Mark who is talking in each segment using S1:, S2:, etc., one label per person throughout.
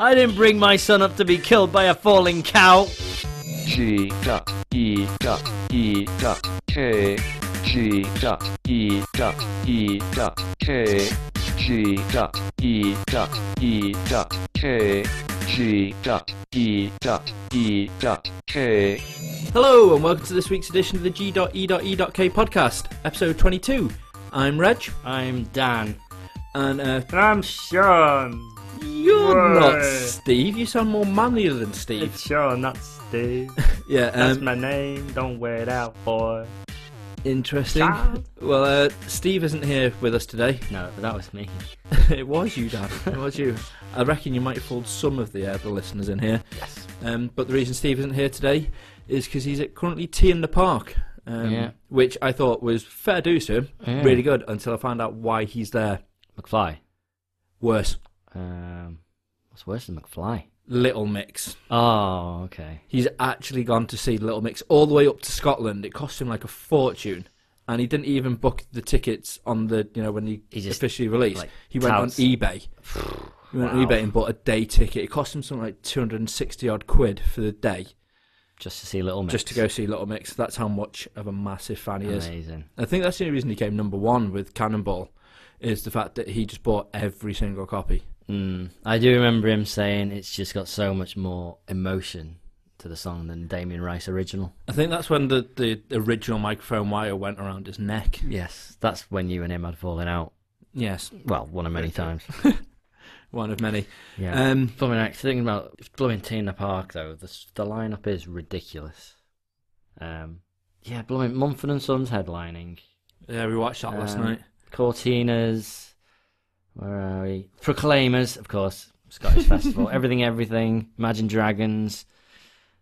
S1: I didn't bring my son up to be killed by a falling cow.
S2: G dot E dot E dot K G dot E dot E dot K G dot E dot E dot K G dot E dot E dot K
S3: Hello, and welcome to this week's edition of the G.E.E.K podcast, episode 22. I'm Reg,
S1: I'm Dan.
S3: and uh,
S4: I'm Sean.
S3: You're not Steve. You sound more manlier than Steve.
S4: It's Sean, not Steve.
S3: yeah,
S4: That's
S3: um,
S4: my name. Don't wear it out, boy.
S3: interesting.
S4: Sean.
S3: Well, uh, Steve isn't here with us today.
S1: No, that was me.
S3: it was you, Dan. It was you. I reckon you might have fooled some of the, uh, the listeners in here.
S1: Yes.
S3: Um, but the reason Steve isn't here today is because he's at currently T in the Park. Um,
S1: Yeah.
S3: Which I thought was fair do to him.
S1: Yeah.
S3: Really good until I found out why he's there.
S1: McFly.
S3: Worse.
S1: Um, what's worse than McFly?
S3: Little Mix.
S1: Oh, okay.
S3: He's actually gone to see Little Mix all the way up to Scotland. It cost him like a fortune. And he didn't even book the tickets on the, you know, when he,
S1: He just,
S3: officially released.
S1: like,
S3: he went
S1: touts.
S3: on eBay. He went
S1: Wow.
S3: on eBay and bought a day ticket. It cost him something like 260 odd quid for the day
S1: Just to see Little Mix.
S3: just to go see Little Mix. That's how much of a massive fan he is.
S1: Amazing.
S3: I think that's the only reason he came number one with Cannonball is the fact that he just bought every single copy.
S1: Mm. I do remember him saying it's just got so much more emotion to the song than Damien Rice original.
S3: I think that's when the, the original microphone wire went around his neck.
S1: Yes, that's when you and him had fallen out.
S3: Yes,
S1: Well, one of many times.
S3: one of many.
S1: Yeah.
S3: Um,
S1: Blooming X. Thinking about Blooming the Park though, the the lineup is ridiculous. Um, yeah, Blooming Mumford and Sons headlining,
S3: yeah, we watched that last
S1: Um,
S3: night.
S1: Courteeners, where are we? Proclaimers, of course, Scottish Festival, Everything Everything, Imagine Dragons,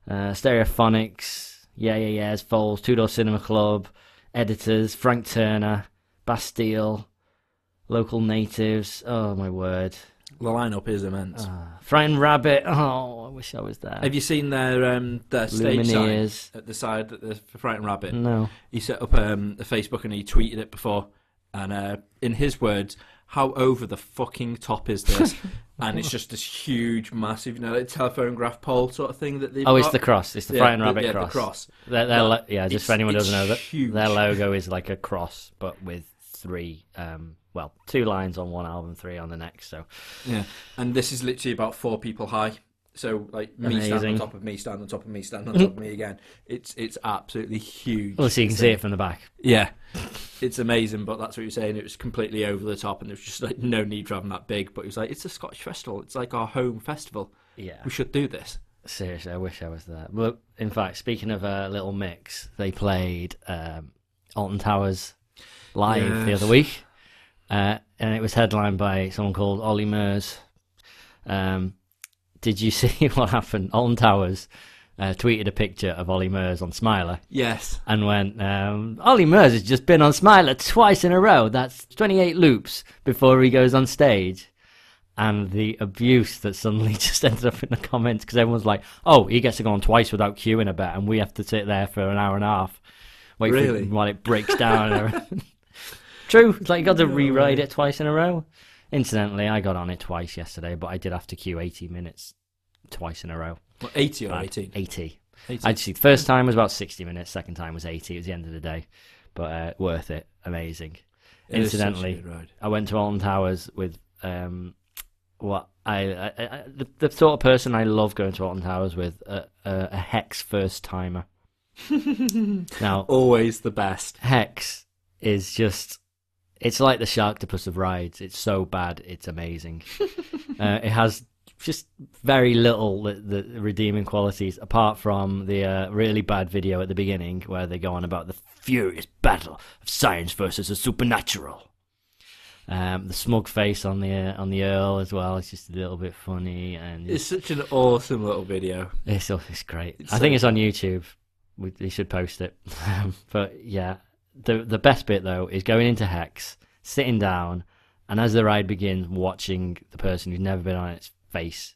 S1: uh, Stereophonics, Yeah Yeah Yeahs, Foals, Two Door Cinema Club, Editors, Frank Turner, Bastille, Local Natives. Oh my word.
S3: The lineup is immense.
S1: Ah, Frightened Rabbit. Oh, I wish I was there.
S3: Have you seen their um, their stage sign
S1: Lumineers.
S3: at the side at the Frightened Rabbit?
S1: No.
S3: He set up um, a Facebook and he tweeted it before, and uh, in his words, "How over the fucking top is this?" and it's just this huge, massive, you know, like telephone graph pole sort of thing that they've
S1: Oh, it's
S3: got.
S1: the cross. It's the
S3: Yeah,
S1: Frightened
S3: the-
S1: Rabbit
S3: yeah,
S1: cross.
S3: The cross.
S1: Their, their
S3: But
S1: lo- yeah, just for anyone who doesn't know, that
S3: huge.
S1: their logo is like a cross, but with three, um, well, two lines on one album, three on the next. So
S3: Yeah, and this is literally about four people high. So like me stand on top of me, stand on top of me, stand on top of me again. It's it's absolutely huge.
S1: well, so you can see it from the back.
S3: Yeah, it's amazing. But that's what you're saying. It was completely over the top, and there was just like no need for having that big. But it was like it's a Scottish festival. It's like our home festival.
S1: Yeah,
S3: We should do this.
S1: seriously, I wish I was there. Well, in fact, speaking of a little mix, they played um, Alton Towers live the other week, uh, and it was headlined by someone called Olly Murs. Um, did you see what happened? Alton Towers uh, tweeted a picture of Olly Murs on Smiler
S3: Yes.
S1: and went, um, Olly Murs has just been on Smiler twice in a row. That's 28 loops before he goes on stage. And the abuse that suddenly just ended up in the comments because everyone's like, oh, he gets to go on twice without queuing a bet, and we have to sit there for an hour and a half. Wait
S3: Really?
S1: for while it breaks down. True. It's like you got to rewrite it twice in a row. Incidentally, I got on it twice yesterday, but I did have to queue 80 minutes twice in a row.
S3: Well, 80 or
S1: Bad.
S3: 18?
S1: 80.
S3: 80.
S1: Actually, the first time was about 60 minutes, second time was 80. It was the end of the day. But uh, worth it. Amazing.
S3: It is such a
S1: Incidentally. I went to Alton Towers with um, what I, I, I the, the sort of person I love going to Alton Towers with a, a, a Hex first timer. now,
S3: Always the best.
S1: Hex is just. It's like the Sharktopus of rides. It's so bad, it's amazing. uh, it has just very little the, the redeeming qualities, apart from the uh, really bad video at the beginning where they go on about the furious battle of science versus the supernatural. Um, the smug face on the uh, on the Earl as well. It's just a little bit funny, and
S3: It's such an awesome little video.
S1: it's it's great.
S3: It's
S1: I think it's on YouTube. We, we should post it. but yeah, the the best bit though is going into Hex, sitting down, and as the ride begins, watching the person who's never been on its face,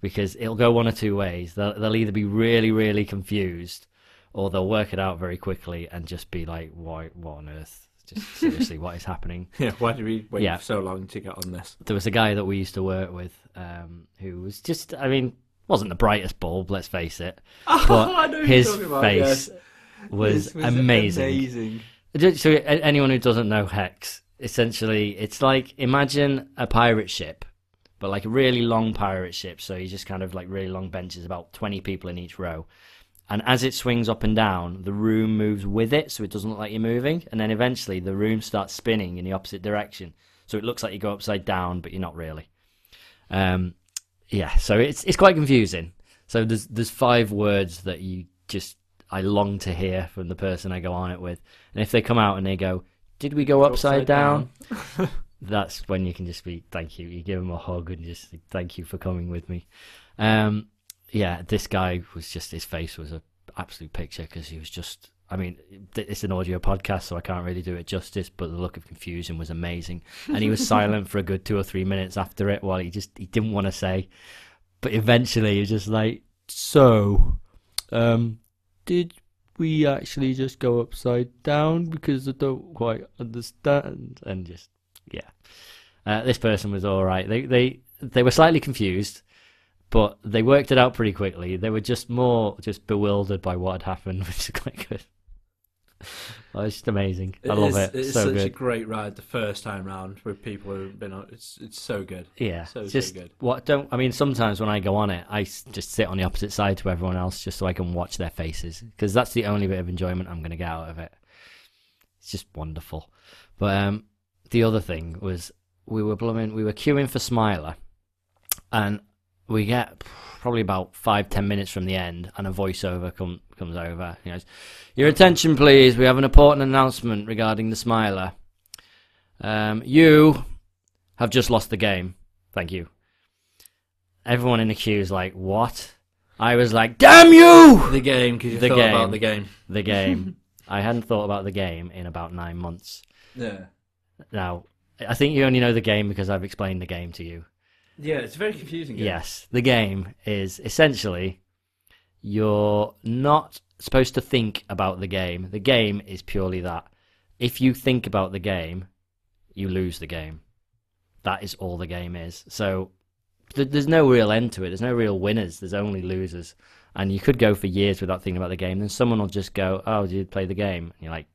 S1: because it'll go one or two ways. They'll they'll either be really really confused, or they'll work it out very quickly and just be like, "Why? What on earth just seriously, what is happening?
S3: Yeah, why did we wait
S1: Yeah.
S3: so long to get on this?
S1: There was a guy that we used to work with um, who was just, I mean, wasn't the brightest bulb, let's face it, but
S3: Oh, I know
S1: his
S3: you're talking about,
S1: face
S3: yes.
S1: Was,
S3: This
S1: amazing.
S3: amazing.
S1: So, anyone who doesn't know Hex, essentially, it's like imagine a pirate ship, but like a really long pirate ship. So you just kind of like really long benches, about 20 people in each row. And as it swings up and down, the room moves with it, so it doesn't look like you're moving. And then eventually, the room starts spinning in the opposite direction, so it looks like you go upside down, but you're not really. Um, yeah, so it's it's quite confusing. So there's there's five words that you just I long to hear from the person I go on it with, and if they come out and they go, "Did we go upside,
S3: Upside
S1: down?" That's when you can just be thank you. You give them a hug and just say, thank you for coming with me. Um, yeah, this guy was just his face was a absolute picture because he was just. I mean, it's an audio podcast, so I can't really do it justice. But the look of confusion was amazing, and he was silent for a good two or three minutes after it, while he just he didn't want to say. But eventually, he was just like, "So, um, did we actually just go upside down? Because I don't quite understand." And just yeah, uh, this person was all right. They they they were slightly confused, but they worked it out pretty quickly. They were just more just bewildered by what had happened, which is quite good. Oh, it's just amazing. I love
S3: is-
S1: it.
S3: It's
S1: so
S3: such a great ride the first time round with people who've been on. It's it's so good.
S1: Yeah,
S3: So, so good.
S1: what don't I mean? Sometimes when I go on it, I just sit on the opposite side to everyone else, just so I can watch their faces, because that's the only bit of enjoyment I'm going to get out of it. It's just wonderful. But um, the other thing was we were blooming, we were queuing for Smiler, and we get probably about five ten minutes from the end, and a voiceover come, comes over. He goes, "Your attention, please. We have an important announcement regarding the Smiler. Um, you have just lost the game. Thank you." Everyone in the queue is like, "What?" I was like, "Damn you!"
S3: The game because you
S1: The
S3: thought
S1: game.
S3: about the game.
S1: The game. I hadn't thought about the game in about nine months.
S3: Yeah.
S1: Now, I think you only know the game because I've explained the game to you.
S3: Yeah, it's a very confusing. Game.
S1: Yes, the game is essentially you're not supposed to think about the game. The game is purely that. If you think about the game, you lose the game. That is all the game is. So th- there's no real end to it. There's no real winners. There's only losers. And you could go for years without thinking about the game. Then someone will just go, "Oh, did you play the game?" And you're like,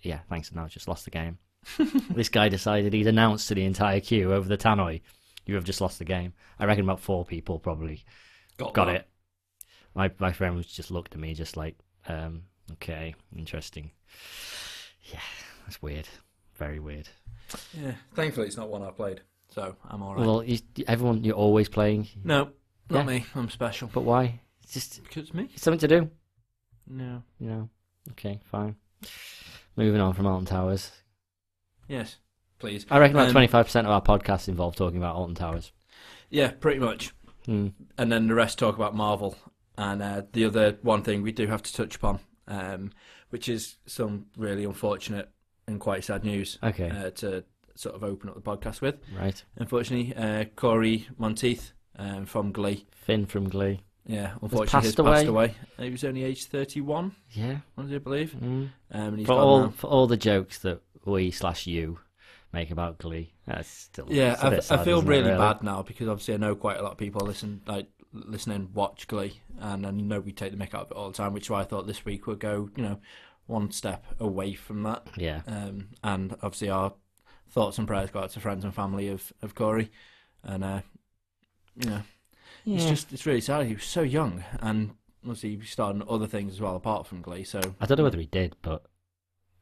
S1: "Yeah, thanks. No, I just lost the game." this guy decided he'd announced to the entire queue over the tannoy, "You have just lost the game." I reckon about four people probably got
S3: that.
S1: it. My my friend was just looked at me, just like, um, "Okay, interesting." Yeah, that's weird. Very weird.
S3: Yeah. Thankfully, it's not one I played, so I'm all right.
S1: Well, you, everyone, you're always playing,
S3: no, not
S1: Yeah.
S3: me. I'm special.
S1: but why? It's just
S3: Because it's me?
S1: it's something to do.
S3: No.
S1: No. Okay, fine. Moving on from Alton Towers.
S3: Yes. Please.
S1: I reckon about
S3: Um,
S1: twenty five percent of our podcasts involve talking about Alton Towers.
S3: Yeah, pretty much.
S1: Hmm.
S3: and then the rest talk about Marvel. And uh, the other one thing we do have to touch upon, um, which is some really unfortunate and quite sad news
S1: Okay.
S3: uh, to sort of open up the podcast with.
S1: right.
S3: Unfortunately, uh, Cory Monteith um, from Glee,
S1: Finn from Glee.
S3: yeah, unfortunately
S1: passed
S3: has passed
S1: away.
S3: away. He was only aged 31,
S1: Yeah.
S3: I do believe.
S1: Mm.
S3: Um, and he's
S1: For
S3: gone
S1: all
S3: now.
S1: for all the jokes that we slash you make about Glee, that's still
S3: Yeah,
S1: it's bit
S3: I
S1: sad,
S3: feel
S1: isn't it,
S3: really bad now because obviously I know quite a lot of people listen, like listening, watch Glee, and I know we take the mick out of it all the time. Which is why I thought this week would go, you know, one step away from that.
S1: Yeah.
S3: Um, and obviously our thoughts and prayers go out to friends and family of of Cory, and uh, you know, it's just it's really sad. He was so young, and obviously he started other things as well apart from Glee. So
S1: I don't know whether he did, but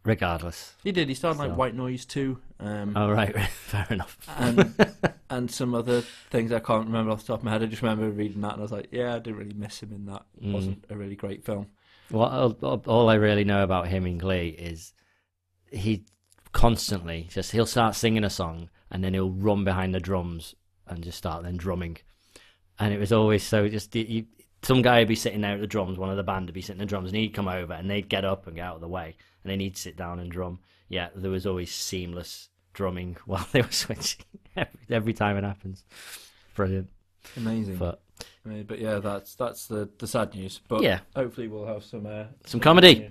S1: regardless.
S3: he did. He started like
S1: So-
S3: White Noise too. Um,
S1: Oh right, fair enough.
S3: and and some other things I can't remember off the top of my head. I just remember reading that and I was like, yeah, I didn't really miss him in that. It
S1: Mm.
S3: wasn't a really great film.
S1: What all, all I really know about him in Glee is he constantly just he'll start singing a song and then he'll run behind the drums and just start then drumming, and it was always so just you, some guy would be sitting there at the drums, one of the band would be sitting at the drums, and he'd come over and they'd get up and get out of the way, and then he'd sit down and drum. Yeah, there was always seamless drumming while they were switching every, every time it happens. Brilliant,
S3: Amazing.
S1: but
S3: Uh, but yeah, that's that's the the sad news. But
S1: yeah,
S3: hopefully we'll have some uh,
S1: some comedy.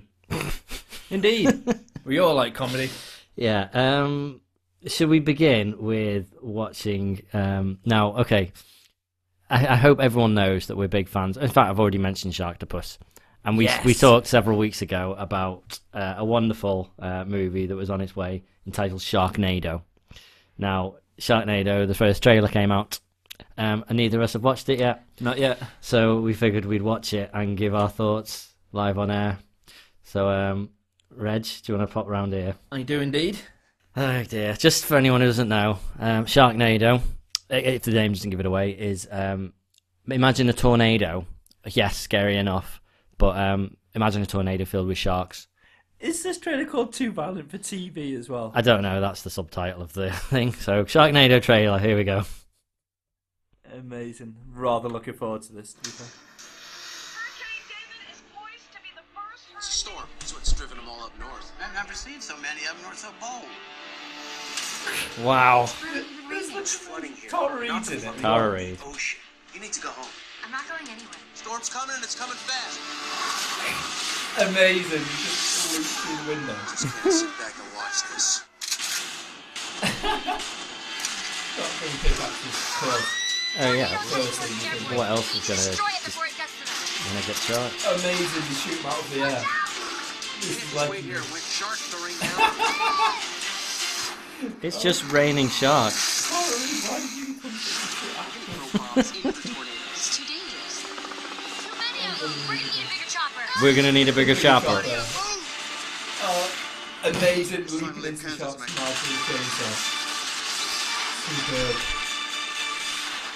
S3: Indeed, we all like comedy.
S1: Yeah. Um, should we begin with watching? Um, now, okay. I, I hope everyone knows that we're big fans. In fact, I've already mentioned Sharktopus, and we we talked several weeks ago about uh, a wonderful uh, movie that was on its way entitled Sharknado. Now, Sharknado, the first trailer came out, um, and neither of us have watched it yet.
S3: Not yet.
S1: So we figured we'd watch it and give our thoughts live on air. So, um, Reg, do you want to pop round here?
S3: I do indeed.
S1: Oh dear! Just for anyone who doesn't know, um, Sharknado, if the name doesn't give it away, is um, imagine a tornado. Yes, scary enough, but um, imagine a tornado filled with sharks.
S3: Is this trailer called Too Violent for TV as well?
S1: I don't know. That's the subtitle of the thing. So Sharknado trailer. Here we go.
S3: Amazing. Rather looking forward to this. To be fair.
S5: Hurricane David is poised to be the first
S6: It's a storm. That's what's driven them all up north. I've never seen so many up north so bold.
S1: Wow.
S6: There's flooding here.
S3: Tara Reid's
S6: Not the
S3: in it.
S6: flooding,
S1: Tara
S6: the
S1: Reid.
S6: Ocean. You need to go home.
S5: I'm not going anywhere.
S6: Storm's coming and it's coming fast.
S3: Amazing. You just look through the window.
S6: Just can't sit back and watch this.
S3: Got to pick up this club.
S1: Oh yeah.
S3: First thing you think.
S1: What else is gonna
S5: Destroy it
S1: just
S5: before it gets to them.
S1: gonna get shot?
S3: Amazing. You shoot out of the air. This is
S6: Just
S1: It's just raining sharks.
S3: Tara Reid, why did you come to this shit
S6: No problems, even for tornadoes.
S5: It's too dangerous. Too many of them. We're gonna need a bigger chopper.
S1: We're gonna need a bigger chopper.
S3: Oh, amazing leap into the shark's mouth with a chainsaw. Superb.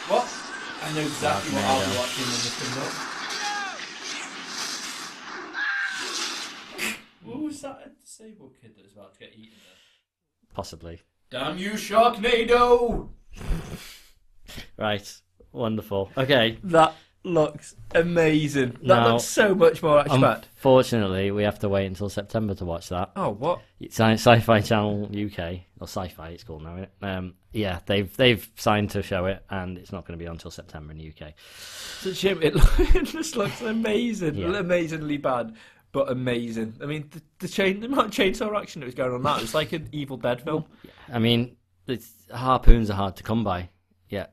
S3: What? I know exactly what I'll be watching when this comes up. What was that a disabled kid that was about to get eaten there?
S1: Possibly.
S3: Damn you, Sharknado!
S1: Right. Wonderful. Okay.
S3: That looks amazing. That
S1: Now-
S3: looks so much more expert.
S1: Unfortunately, we have to wait until September to watch that.
S3: oh, what?
S1: It's on Sci-Fi Channel UK or Sci-Fi, it's called now. Isn't it? Um, yeah, they've they've signed to show it, and it's not going to be on until September in the UK.
S3: It's a shame. It, it just looks amazing,
S1: Yeah.
S3: amazingly bad, but amazing. I mean, the, the chain, the amount of chainsaw action that was going on that it was like an Evil Dead film.
S1: I mean, it's, harpoons are hard to come by. Yeah,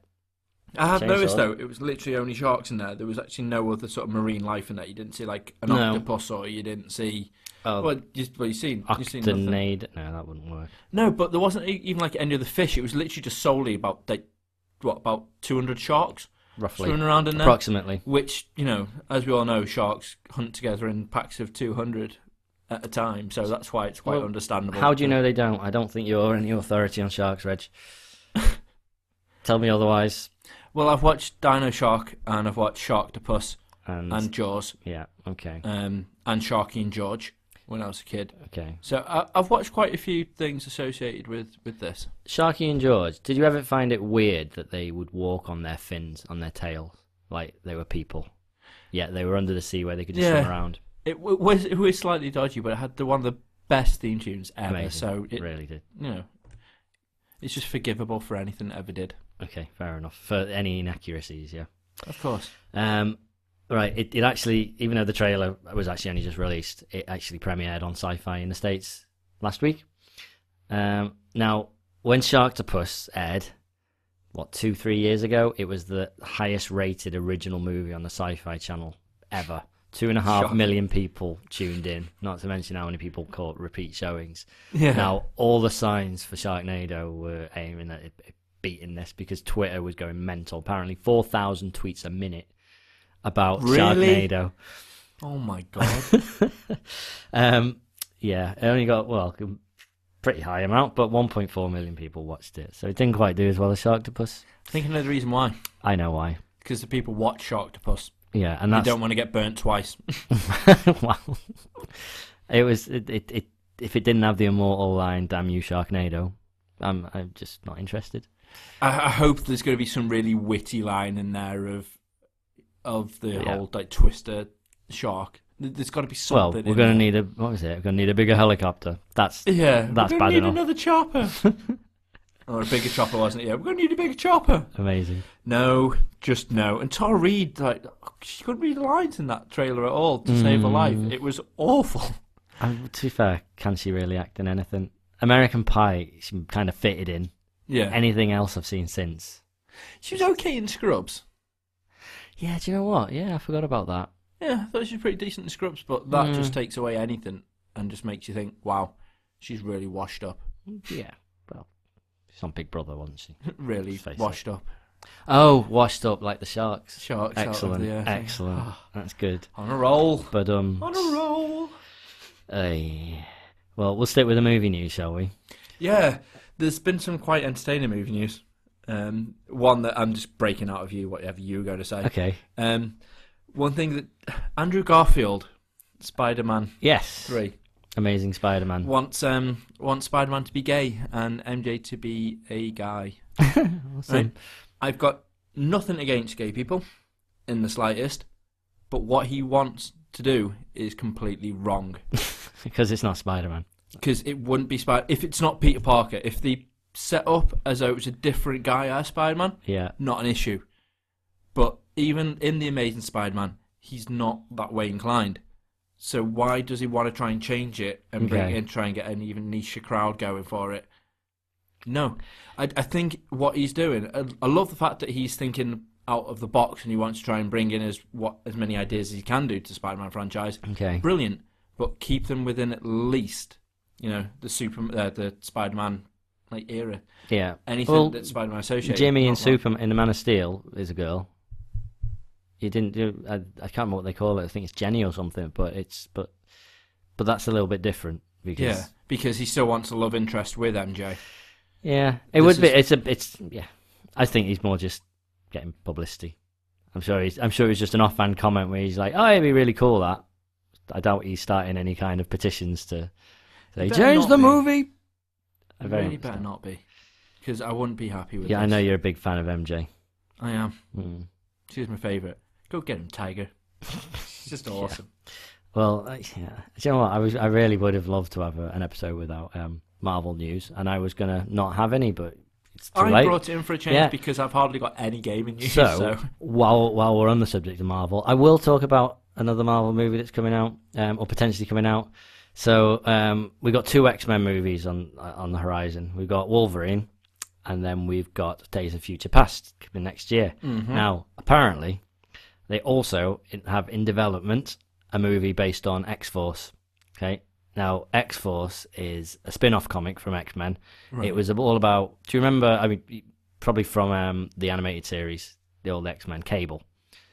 S3: I have
S1: Chainsaw.
S3: noticed though, it was literally only sharks in there. There was actually no other sort of marine life in there. You didn't see like an
S1: No.
S3: octopus, or you didn't see.
S1: oh,
S3: Well, you, well, you seen, you seen nothing.
S1: No, that wouldn't work.
S3: No, but there wasn't even like any of the fish. It was literally just solely about like, what about two hundred sharks
S1: Roughly,
S3: swimming around in there.
S1: approximately.
S3: Which, you know, as we all know, sharks hunt together in packs of 200 at a time, so that's why it's quite
S1: Well,
S3: understandable.
S1: How do you know they don't? I don't think you're any authority on sharks, Reg. Tell me otherwise.
S3: Well, I've watched Dino Shark and I've watched Sharktopus
S1: And,
S3: and Jaws
S1: yeah, okay,
S3: um, and Sharky and George when I was a kid.
S1: okay.
S3: So I, I've watched quite a few things associated with, with this.
S1: Sharky and George. Did you ever find it weird that they would walk on their fins, on their tails, like they were people? Yeah, they were under the sea where they could just
S3: Yeah.
S1: swim around.
S3: It w- was it was slightly dodgy, but it had the, one of the best theme tunes ever.
S1: Amazing.
S3: So it,
S1: really did.
S3: you know, it's just forgivable for anything it ever did.
S1: Okay, fair enough. For any inaccuracies, yeah.
S3: Of course.
S1: Um, right. It, it actually, even though the trailer was actually only just released, it actually premiered on Sci-Fi in the states last week. Um, now, when Sharktopus aired, what two, three years ago, it was the highest-rated original movie on the Sci-Fi Channel ever. Two and a half
S3: Shocking.
S1: million people tuned in. Not to mention how many people caught repeat showings.
S3: Yeah.
S1: Now, all the signs for Sharknado were aiming at it, it beating this because Twitter was going mental. Apparently, 4,000 tweets a minute about
S3: Really?
S1: Sharknado.
S3: Oh my god.
S1: um, yeah, it only got, well, a pretty high amount, but 1.4 million people watched it. So it didn't quite do as well as Sharktopus.
S3: I think another reason why.
S1: I know why.
S3: Because the people watch Sharktopus.
S1: Yeah, and
S3: They
S1: that's
S3: don't want to get burnt twice.
S1: well, it was it, it it if it didn't have the immortal line "Damn you, Sharknado," I'm I'm just not interested.
S3: I, I hope there's going to be some really witty line in there of of the
S1: Yeah.
S3: whole like twister shark. There- There's got to be something.
S1: Well,
S3: we're
S1: going to need a what was it? We're going to need a bigger helicopter. That's
S3: Yeah,
S1: that's
S3: we're
S1: bad
S3: need
S1: enough.
S3: another chopper. or a bigger chopper, wasn't it? Yeah, we're going to need a bigger chopper.
S1: amazing.
S3: No, just no. And Tara Reid, like, she couldn't read the lines in that trailer at all to save her life.
S1: Mm.
S3: It was awful.
S1: Um, to be fair, can she really act in anything? American Pie, she kind of fitted in.
S3: Yeah.
S1: Anything else I've seen since?
S3: she was okay in Scrubs.
S1: Yeah, do you know what? Yeah, I forgot about that.
S3: Yeah, I thought she was pretty decent in Scrubs, but that
S1: Mm.
S3: just takes away anything and just makes you think, wow, she's really washed up.
S1: Yeah, well, she's on Big Brother, wasn't she?
S3: really
S1: face it.
S3: washed up.
S1: Oh, washed up like the sharks.
S3: Sharks out of
S1: Excellent,
S3: the earth.
S1: excellent.
S3: Ah,
S1: That's good.
S3: on a roll.
S1: But um,
S3: On a roll.
S1: well, we'll stick with the movie news, shall we?
S3: Yeah, there's been some quite entertaining movie news. Um, one that I'm just breaking out of you, whatever you were going to say.
S1: Okay.
S3: Um, one thing that Andrew Garfield, Spider-Man
S1: Yes.
S3: Three,
S1: Amazing Spider-Man.
S3: wants um wants Spider-Man to be gay and MJ to be a guy.
S1: Awesome.
S3: Right. I've got nothing against gay people in the slightest, but what he wants to do is completely wrong.
S1: Because it's not Spider-Man.
S3: Because it wouldn't be Spider if it's not Peter Parker. If they set up as though it was a different guy as Spider-Man,
S1: Yeah.
S3: not an issue. But even in the Amazing Spider-Man, he's not that way inclined. So why does he want to try and change it and bring
S1: Okay.
S3: it in, try and get an even niche crowd going for it? No, I, I think what he's doing. I, I love the fact that he's thinking out of the box and he wants to try and bring in as what as many ideas as he can do to Spider-Man franchise.
S1: Okay.
S3: Brilliant, but keep them within at least you know the super uh, the Spider-Man like era.
S1: Yeah.
S3: Anything
S1: Well,
S3: that Spider-Man associated.
S1: Jimmy and Superman in the Man of Steel is a girl. You didn't do. I, I can't remember what they call it. I think it's Jenny or something. But it's but but that's a little bit different because
S3: Yeah, because he still wants a love interest with MJ.
S1: yeah, it
S3: This
S1: would be.
S3: is-
S1: It's a it's yeah. I think he's more just getting publicity. I'm sure he's. I'm sure it's just an offhand comment where he's like, "Oh, it'd be really cool that." I doubt he's starting any kind of petitions to say change the
S3: be.
S1: movie. I
S3: I
S1: very
S3: really better not be, because I wouldn't be happy with. It.
S1: Yeah, I know you're a big fan of MJ.
S3: I am.
S1: Mm.
S3: She's my favourite. Go get him, Tiger. She's just awesome.
S1: Well, uh, yeah. Do you know what? I was. I really would have loved to have a, an episode without um, Marvel news, and I was gonna not have any, but
S3: I
S1: late.
S3: brought it in for a change
S1: Yeah.
S3: because I've hardly got any gaming news.
S1: so,
S3: So,
S1: while while we're on the subject of Marvel, I will talk about another Marvel movie that's coming out, um, or potentially coming out. So um, we got two X Men movies on on the horizon. We've got Wolverine, and then we've got Days of Future Past coming next year.
S3: Mhm.
S1: Now, apparently, they also have in development a movie based on X Force. Okay. Now, X Force is a spin off comic from X Men.
S3: Right.
S1: It was all about. Do you remember? I mean, probably from um, the animated series, the old X Men Cable.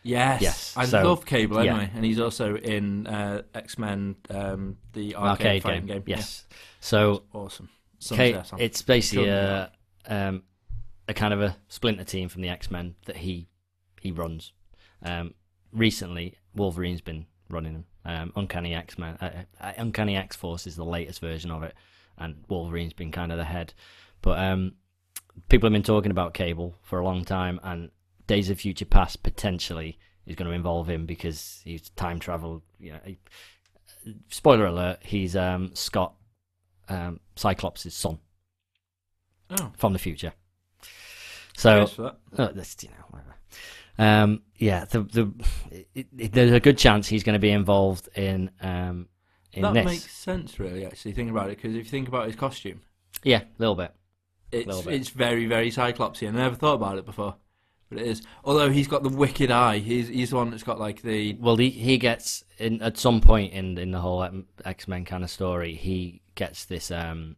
S3: Yes,
S1: Yes,
S3: I
S1: so-
S3: love Cable
S1: yeah.
S3: anyway, and he's also in uh, X Men, um, the arcade,
S1: Arcade,
S3: fighting
S1: game.
S3: game.
S1: Yes. So,
S3: awesome.
S1: Ca- it's basically a, um, a kind of a splinter team from the X Men that he he runs. Um, recently, Wolverine's been running them. Um, Uncanny X Men, uh, uh, Uncanny X Force is the latest version of it, and Wolverine's been kind of the head. But um, people have been talking about Cable for a long time, and Days of Future Past potentially is going to involve him because he's time travel. You know, he, spoiler alert: he's um, Scott um, Cyclops' son
S3: oh,
S1: from the future. So
S3: cheers for that.
S1: Oh, that's you know whatever. Um, yeah, the the it, it, there's a good chance he's going to be involved in um in
S3: that
S1: this.
S3: makes sense, really. Actually, think about it, because if you think about his costume,
S1: Yeah, a little bit.
S3: it's
S1: Little bit.
S3: it's very very Cyclopsy. I never thought about it before, but it is. Although he's got the wicked eye, he's he's the one that's got like the
S1: Well, he he gets in at some point in in the whole X Men kind of story, he gets this um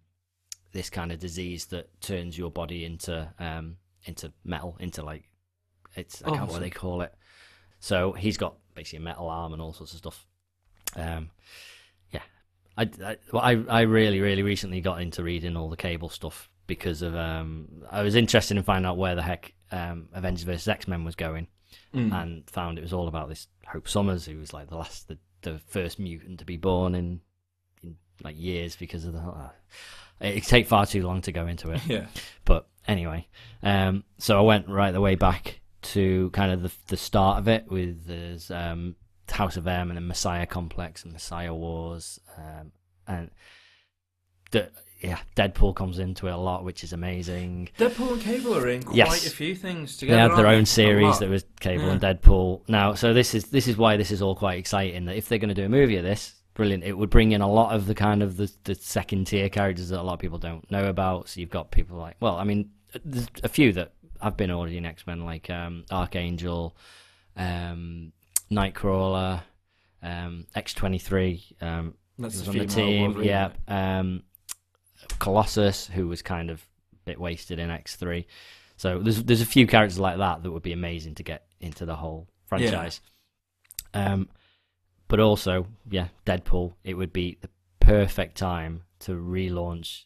S1: this kind of disease that turns your body into um into metal, into like it's I can't what they call it. So he's got basically a metal arm and all sorts of stuff. Um, yeah, I I, well, I I really really recently got into reading all the Cable stuff because of um I was interested in finding out where the heck um Avengers vs X Men was going
S3: Mm.
S1: and found it was all about this Hope Summers, who was like the last, the, the first mutant to be born in, in like years because of the. Uh, it take far too long to go into it,
S3: yeah.
S1: but anyway, um, so I went right the way back to kind of the the start of it with there's um, House of M and the Messiah Complex and Messiah Wars, um, and the yeah Deadpool comes into it a lot, which is amazing.
S3: Deadpool and Cable are in quite
S1: Yes.
S3: a few things together.
S1: They had their own
S3: A
S1: series that was Cable
S3: Yeah.
S1: and Deadpool. Now, so this is this is why this is all quite exciting. That if they're going to do a movie of this, brilliant. It would bring in a lot of the kind of the, the second tier characters that a lot of people don't know about. So you've got people like, well, I mean, there's a few that I've been already in X Men, like um, Archangel, um, Nightcrawler, um, X twenty three. Um,
S3: That's
S1: was
S3: the
S1: on the team. Yeah, um, Colossus, who was kind of a bit wasted in X three. So there's there's a few characters like that that would be amazing to get into the whole franchise. Um, but also, yeah, Deadpool. It would be the perfect time to relaunch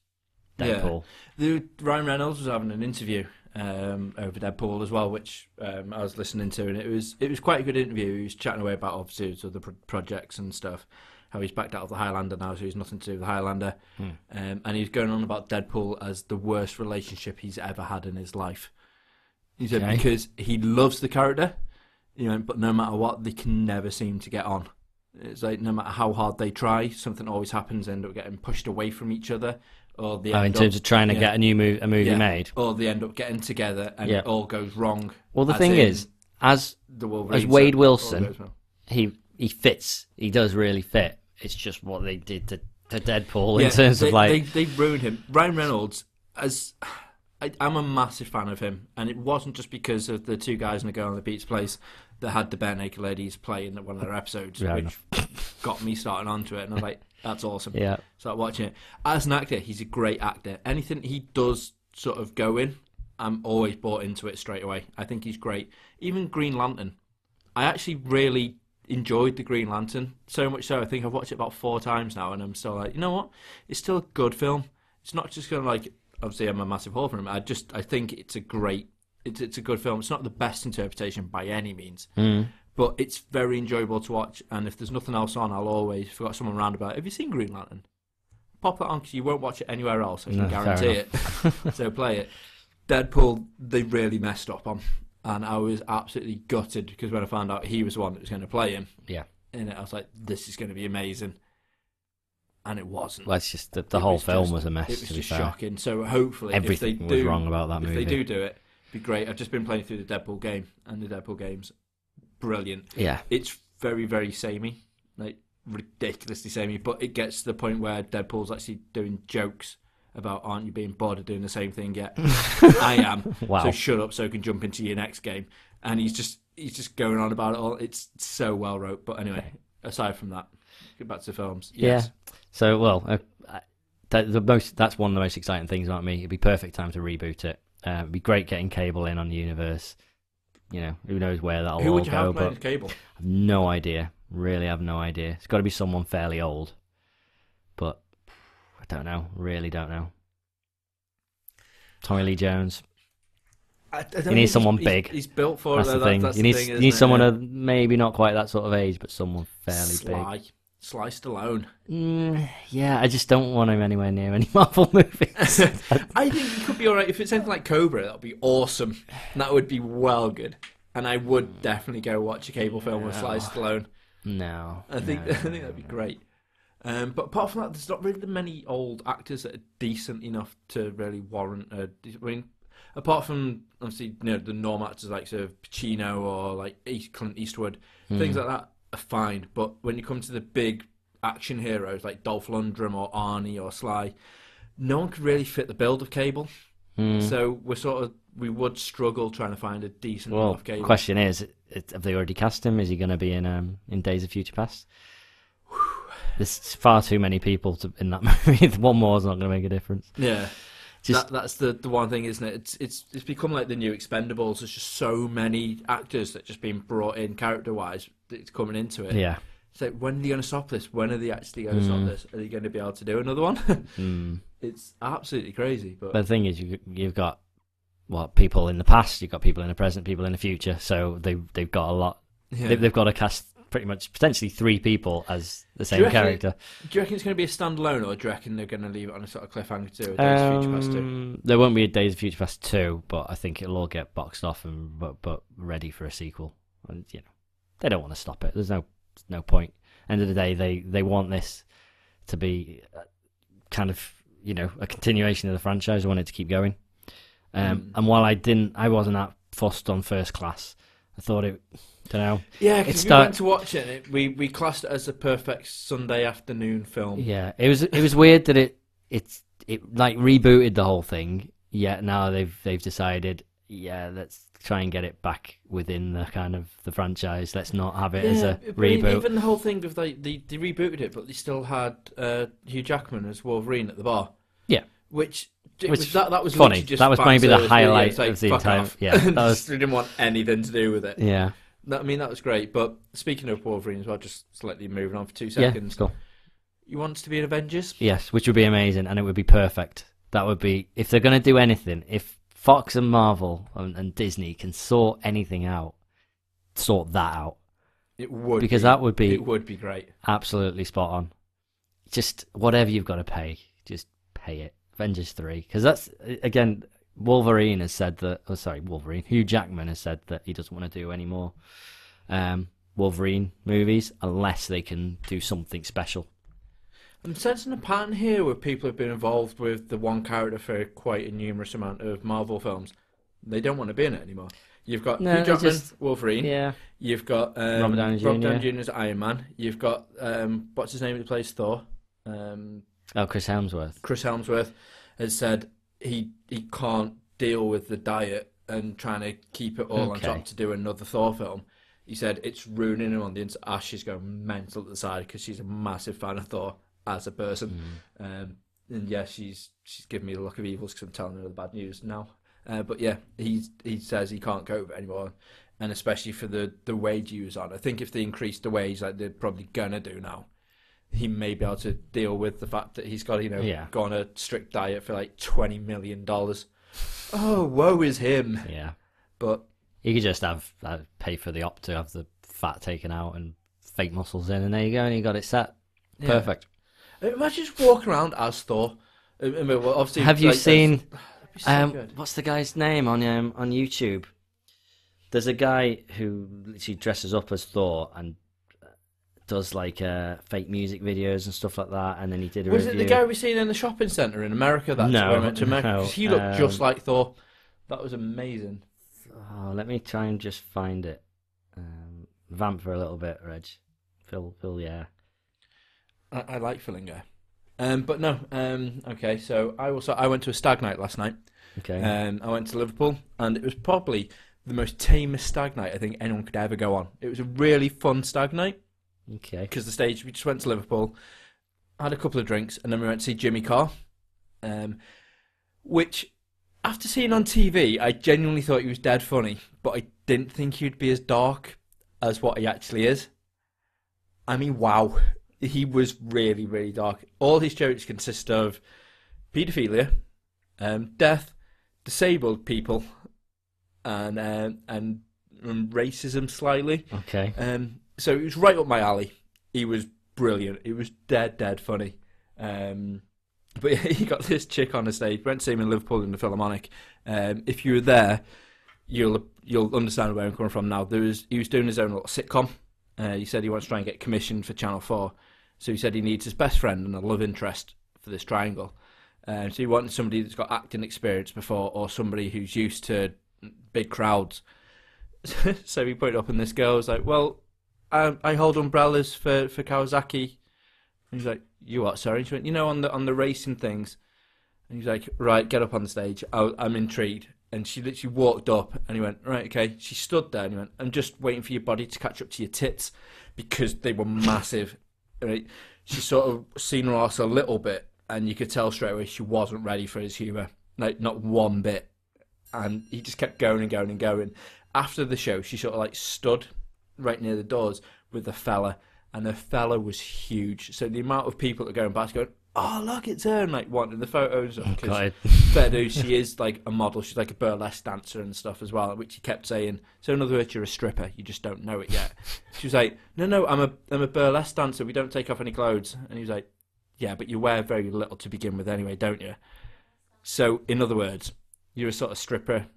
S3: Yeah.
S1: Deadpool.
S3: The Ryan Reynolds was having an interview um, over Deadpool as well, which um, I was listening to, and it was it was quite a good interview. He was chatting away about obviously other pro- projects and stuff. How he's backed out of the Highlander now, so he's nothing to do with the Highlander.
S1: Hmm.
S3: Um, and he's going on about Deadpool as the worst relationship he's ever had in his life. He said
S1: Okay.
S3: because he loves the character, you know, but no matter what, they can never seem to get on. It's like no matter how hard they try, something always happens. They end up getting pushed away from each other, or they
S1: Oh, in terms
S3: up,
S1: of trying to
S3: yeah.
S1: get a new mov- a movie
S3: Yeah.
S1: made.
S3: or they end up getting together and
S1: Yeah.
S3: it all goes wrong.
S1: Well, the thing is, as
S3: the
S1: as Wade Wilson- he he fits, he does really fit. It's just what they did to, to Deadpool in terms
S3: they,
S1: of like,
S3: they, they ruined him. Ryan Reynolds, as I, I'm a massive fan of him, and it wasn't just because of the two guys and a girl in the Beats place that had the bare naked ladies play in one of their episodes,
S1: Yeah,
S3: which got me starting onto it, and I was like, that's awesome.
S1: yeah,
S3: Start watching it. As an actor, he's a great actor. Anything he does sort of go in, I'm always bought into it straight away. I think he's great. Even Green Lantern. I actually really enjoyed the Green Lantern. So much so I think I've watched it about four times now and I'm still like, you know what? It's still a good film. It's not just gonna like obviously I'm a massive horror fan. I just I think it's a great it's it's a good film. It's not the best interpretation by any means.
S1: Mm.
S3: But it's very enjoyable to watch, and if there's nothing else on, I'll always, if I've got someone round about, have you seen Green Lantern? Pop that on because you won't watch it anywhere else, I can
S1: No,
S3: guarantee it. so play it. Deadpool, they really messed up on, and I was absolutely gutted because when I found out he was the one that was going to play him
S1: yeah.
S3: in it, I was like, this is going to be amazing. And it wasn't.
S1: Well, it's just the, the
S3: It
S1: whole
S3: was
S1: film
S3: just-
S1: was a mess.
S3: it was
S1: to be
S3: just
S1: fair,
S3: shocking. So hopefully,
S1: everything
S3: if they
S1: was
S3: do,
S1: wrong about that
S3: if
S1: movie.
S3: they do do it, it'd be great. I've just been playing through the Deadpool game, and the Deadpool game's brilliant
S1: Yeah,
S3: it's very very samey like ridiculously samey but it gets to the point where deadpool's actually doing jokes about aren't you being bored of doing the same thing yet i am
S1: Wow.
S3: so shut up so I can jump into your next game and he's just he's just going on about it all it's so well wrote but anyway aside from that get back to films yes.
S1: So, well, uh, that, the most that's one of the most exciting things about me. It'd be perfect time to reboot it. Uh, it'd be great getting Cable in on the universe. You know, who knows where that'll
S3: who
S1: all
S3: would you
S1: go,
S3: have
S1: but
S3: cable
S1: I've no idea. Really, have no idea. It's got to be someone fairly old, don't know. Really, don't know. Tommy Lee Jones.
S3: I, I
S1: You need someone
S3: he's-
S1: bid.
S3: he's built for
S1: That's
S3: it
S1: the thing.
S3: that's
S1: you need
S3: thing,
S1: you need someone
S3: Yeah.
S1: of maybe not quite that sort of age, but someone fairly big.
S3: Sly Sly Stallone
S1: Mm, yeah, I just don't want him anywhere near any Marvel movies.
S3: I think he could be alright if it's anything like Cobra. That would be awesome. That would be well good. And I would definitely go watch a cable film with Sly Stallone.
S1: no,
S3: I think
S1: no,
S3: I think that'd be great. Um, but apart from that, there's not really many old actors that are decent enough to really warrant. A, I mean, apart from obviously you know the norm actors like sort of Pacino or like East, Clint Eastwood, things like that are fine. But when you come to the big action heroes like Dolph Lundgren or Arnie or Sly, no one could really fit the build of Cable.
S1: Hmm.
S3: So we're sort of we would struggle trying to find a decent
S1: Well,
S3: enough Cable.
S1: The question is, have they already cast him? Is he going to be in um in Days of Future Past? There's far too many people to, in that movie. One more is not going to make a difference.
S3: Yeah.
S1: Just
S3: that, that's the, the one thing, isn't it? It's it's it's become like the new Expendables. There's just so many actors that just been brought in character wise. It's coming into it.
S1: yeah,
S3: So when are they going to stop this? When are they actually going to stop this? Are they going to be able to do another one?
S1: mm.
S3: it's absolutely crazy. But,
S1: but the thing is, you, you've got what people in the past, you've got people in the present, people in the future. So they they've got a lot.
S3: yeah.
S1: They, they've got to cast pretty much potentially three people as the same
S3: reckon-
S1: character.
S3: do you reckon it's going to be a standalone, or do you reckon they're going to leave it on a sort of cliffhanger to Days of Future Past two?
S1: Um, there won't be a Days of Future Past two, but I think it'll all get boxed off and but, but ready for a sequel. And you know, they don't want to stop it. There's no no point. End of the day, they they want this to be uh, kind of you know a continuation of the franchise. They want it to keep going. Um,
S3: Mm.
S1: And while I didn't, I wasn't that fussed on First Class. I thought it. Don't know.
S3: Yeah, because we
S1: start-
S3: went to watch it. and it we we classed it as a perfect Sunday afternoon film.
S1: Yeah, it was it was weird that it it's it like rebooted the whole thing. Yet now they've they've decided, yeah, let's try and get it back within the kind of the franchise. Let's not have it as a reboot.
S3: Even the whole thing of like they, they rebooted it, but they still had uh, Hugh Jackman as Wolverine at the bar.
S1: Yeah.
S3: which it
S1: Which
S3: was that that was
S1: funny.
S3: Just
S1: That was maybe the highlight
S3: like,
S1: of the entire-
S3: off.
S1: yeah, that was-
S3: Just didn't want anything to do with it.
S1: Yeah,
S3: That, I mean, that was great. But speaking of Wolverine as well, just slightly moving on for two seconds.
S1: it's cool.
S3: You want to be in Avengers?
S1: Yes, which would be amazing, and it would be perfect. That would be if they're going to do anything. If Fox and Marvel and, and Disney can sort anything out, sort that out
S3: It would
S1: because
S3: be,
S1: that would be
S3: it would be great.
S1: absolutely spot on. Just whatever you've got to pay, just pay it. Avengers three, because that's again. Wolverine has said that. Oh, sorry, Wolverine. Hugh Jackman has said that he doesn't want to do any more um, Wolverine movies unless they can do something special.
S3: I'm sensing a pattern here where people have been involved with the one character for quite a numerous amount of Marvel films. They don't want to be in it anymore. You've got
S1: No,
S3: Hugh Jackman,
S1: just-
S3: Wolverine.
S1: Yeah,
S3: You've got um,
S1: Robert Downey Jr..
S3: Jr. as Iron Man. You've got um, what's his name who plays Thor. Um,
S1: Oh, Chris Hemsworth.
S3: Chris Hemsworth has said he he can't deal with the diet and trying to keep it all on top to do another Thor film. He said it's ruining him on the inside. Ash is going mental at the side because she's a massive fan of Thor as a person. Um, and yeah, she's she's giving me the look of evils because I'm telling her the bad news now. Uh, but yeah, he's he says he can't cope anymore, and especially for the the wage he was on. I think if they increase the wage like they're probably gonna do now, he may be able to deal with the fact that he's got you know
S1: Yeah.
S3: go on a strict diet for like twenty million dollars. Oh, woe is him!
S1: Yeah,
S3: But
S1: he could just have uh, pay for the op to have the fat taken out and fake muscles in, and there you go, and he got it set.
S3: Yeah.
S1: Perfect.
S3: imagine just walking around as Thor. I mean, well, obviously,
S1: Have you
S3: like,
S1: seen?
S3: so
S1: Um, what's the guy's name on um, on YouTube? There's a guy who literally dresses up as Thor and does like uh, fake music videos and stuff like that, and then he did a
S3: Was it the guy we seen in the shopping centre in America? That's
S1: No,
S3: where I went to America.
S1: no,
S3: 'Cause he looked just
S1: um,
S3: like Thor. That was amazing.
S1: Oh, let me try and just find it. Um, vamp for a little bit, Reg. Phil, Phil, yeah.
S3: I, I like Fillinger. Um, but no, um, okay. So I also I went to a stag night last night.
S1: Okay.
S3: Um, I went to Liverpool, and it was probably the most tamest stag night I think anyone could ever go on. It was a really fun stag night
S1: okay.
S3: because the stage we just went to Liverpool, had a couple of drinks, and then we went to see Jimmy Carr, um, which after seeing on TV, I genuinely thought he was dead funny, but I didn't think he'd be as dark as what he actually is. I mean, wow, he was really, really dark. All his jokes consist of paedophilia, um, death, disabled people, and um, and um, racism slightly.
S1: Okay.
S3: Um, so it was right up my alley. He was brilliant. It was dead, dead funny. Um, but he got this chick on the stage. Went to see him in Liverpool in the Philharmonic. Um, if you were there, you'll you'll understand where I'm coming from now. There was he was doing his own little sitcom. Uh, he said he wants to try and get commissioned for Channel Four. So he said he needs his best friend and a love interest for this triangle. Um, so he wanted somebody that's got acting experience before, or somebody who's used to big crowds. so he put it up, and this girl was like, "Well, I, I hold umbrellas for, for Kawasaki." And he's like, "You what? Sorry?" She went, "You know, on the on the racing things." And he's like, "Right, get up on the stage. I, I'm intrigued." And she literally walked up, and he went, "Right, okay." She stood there, and he went, "I'm just waiting for your body to catch up to your tits because they were massive." Right? She sort of seen her ass a little bit, and you could tell straight away she wasn't ready for his humour, like not one bit. And he just kept going and going and going. After the show, she sort of like stood right near the doors with the fella, and the fella was huge. So the amount of people that are going past going, "Oh, look, it's her!" and like wanting the photos. Oh, of 'cause
S1: God.
S3: fair dues, she is like a model. She's like a burlesque dancer and stuff as well, which he kept saying. So in other words, you're a stripper. You just don't know it yet. She was like, "No, no, I'm a I'm a burlesque dancer. We don't take off any clothes." And he was like, "Yeah, but you wear very little to begin with anyway, don't you?" So in other words, you're a sort of stripper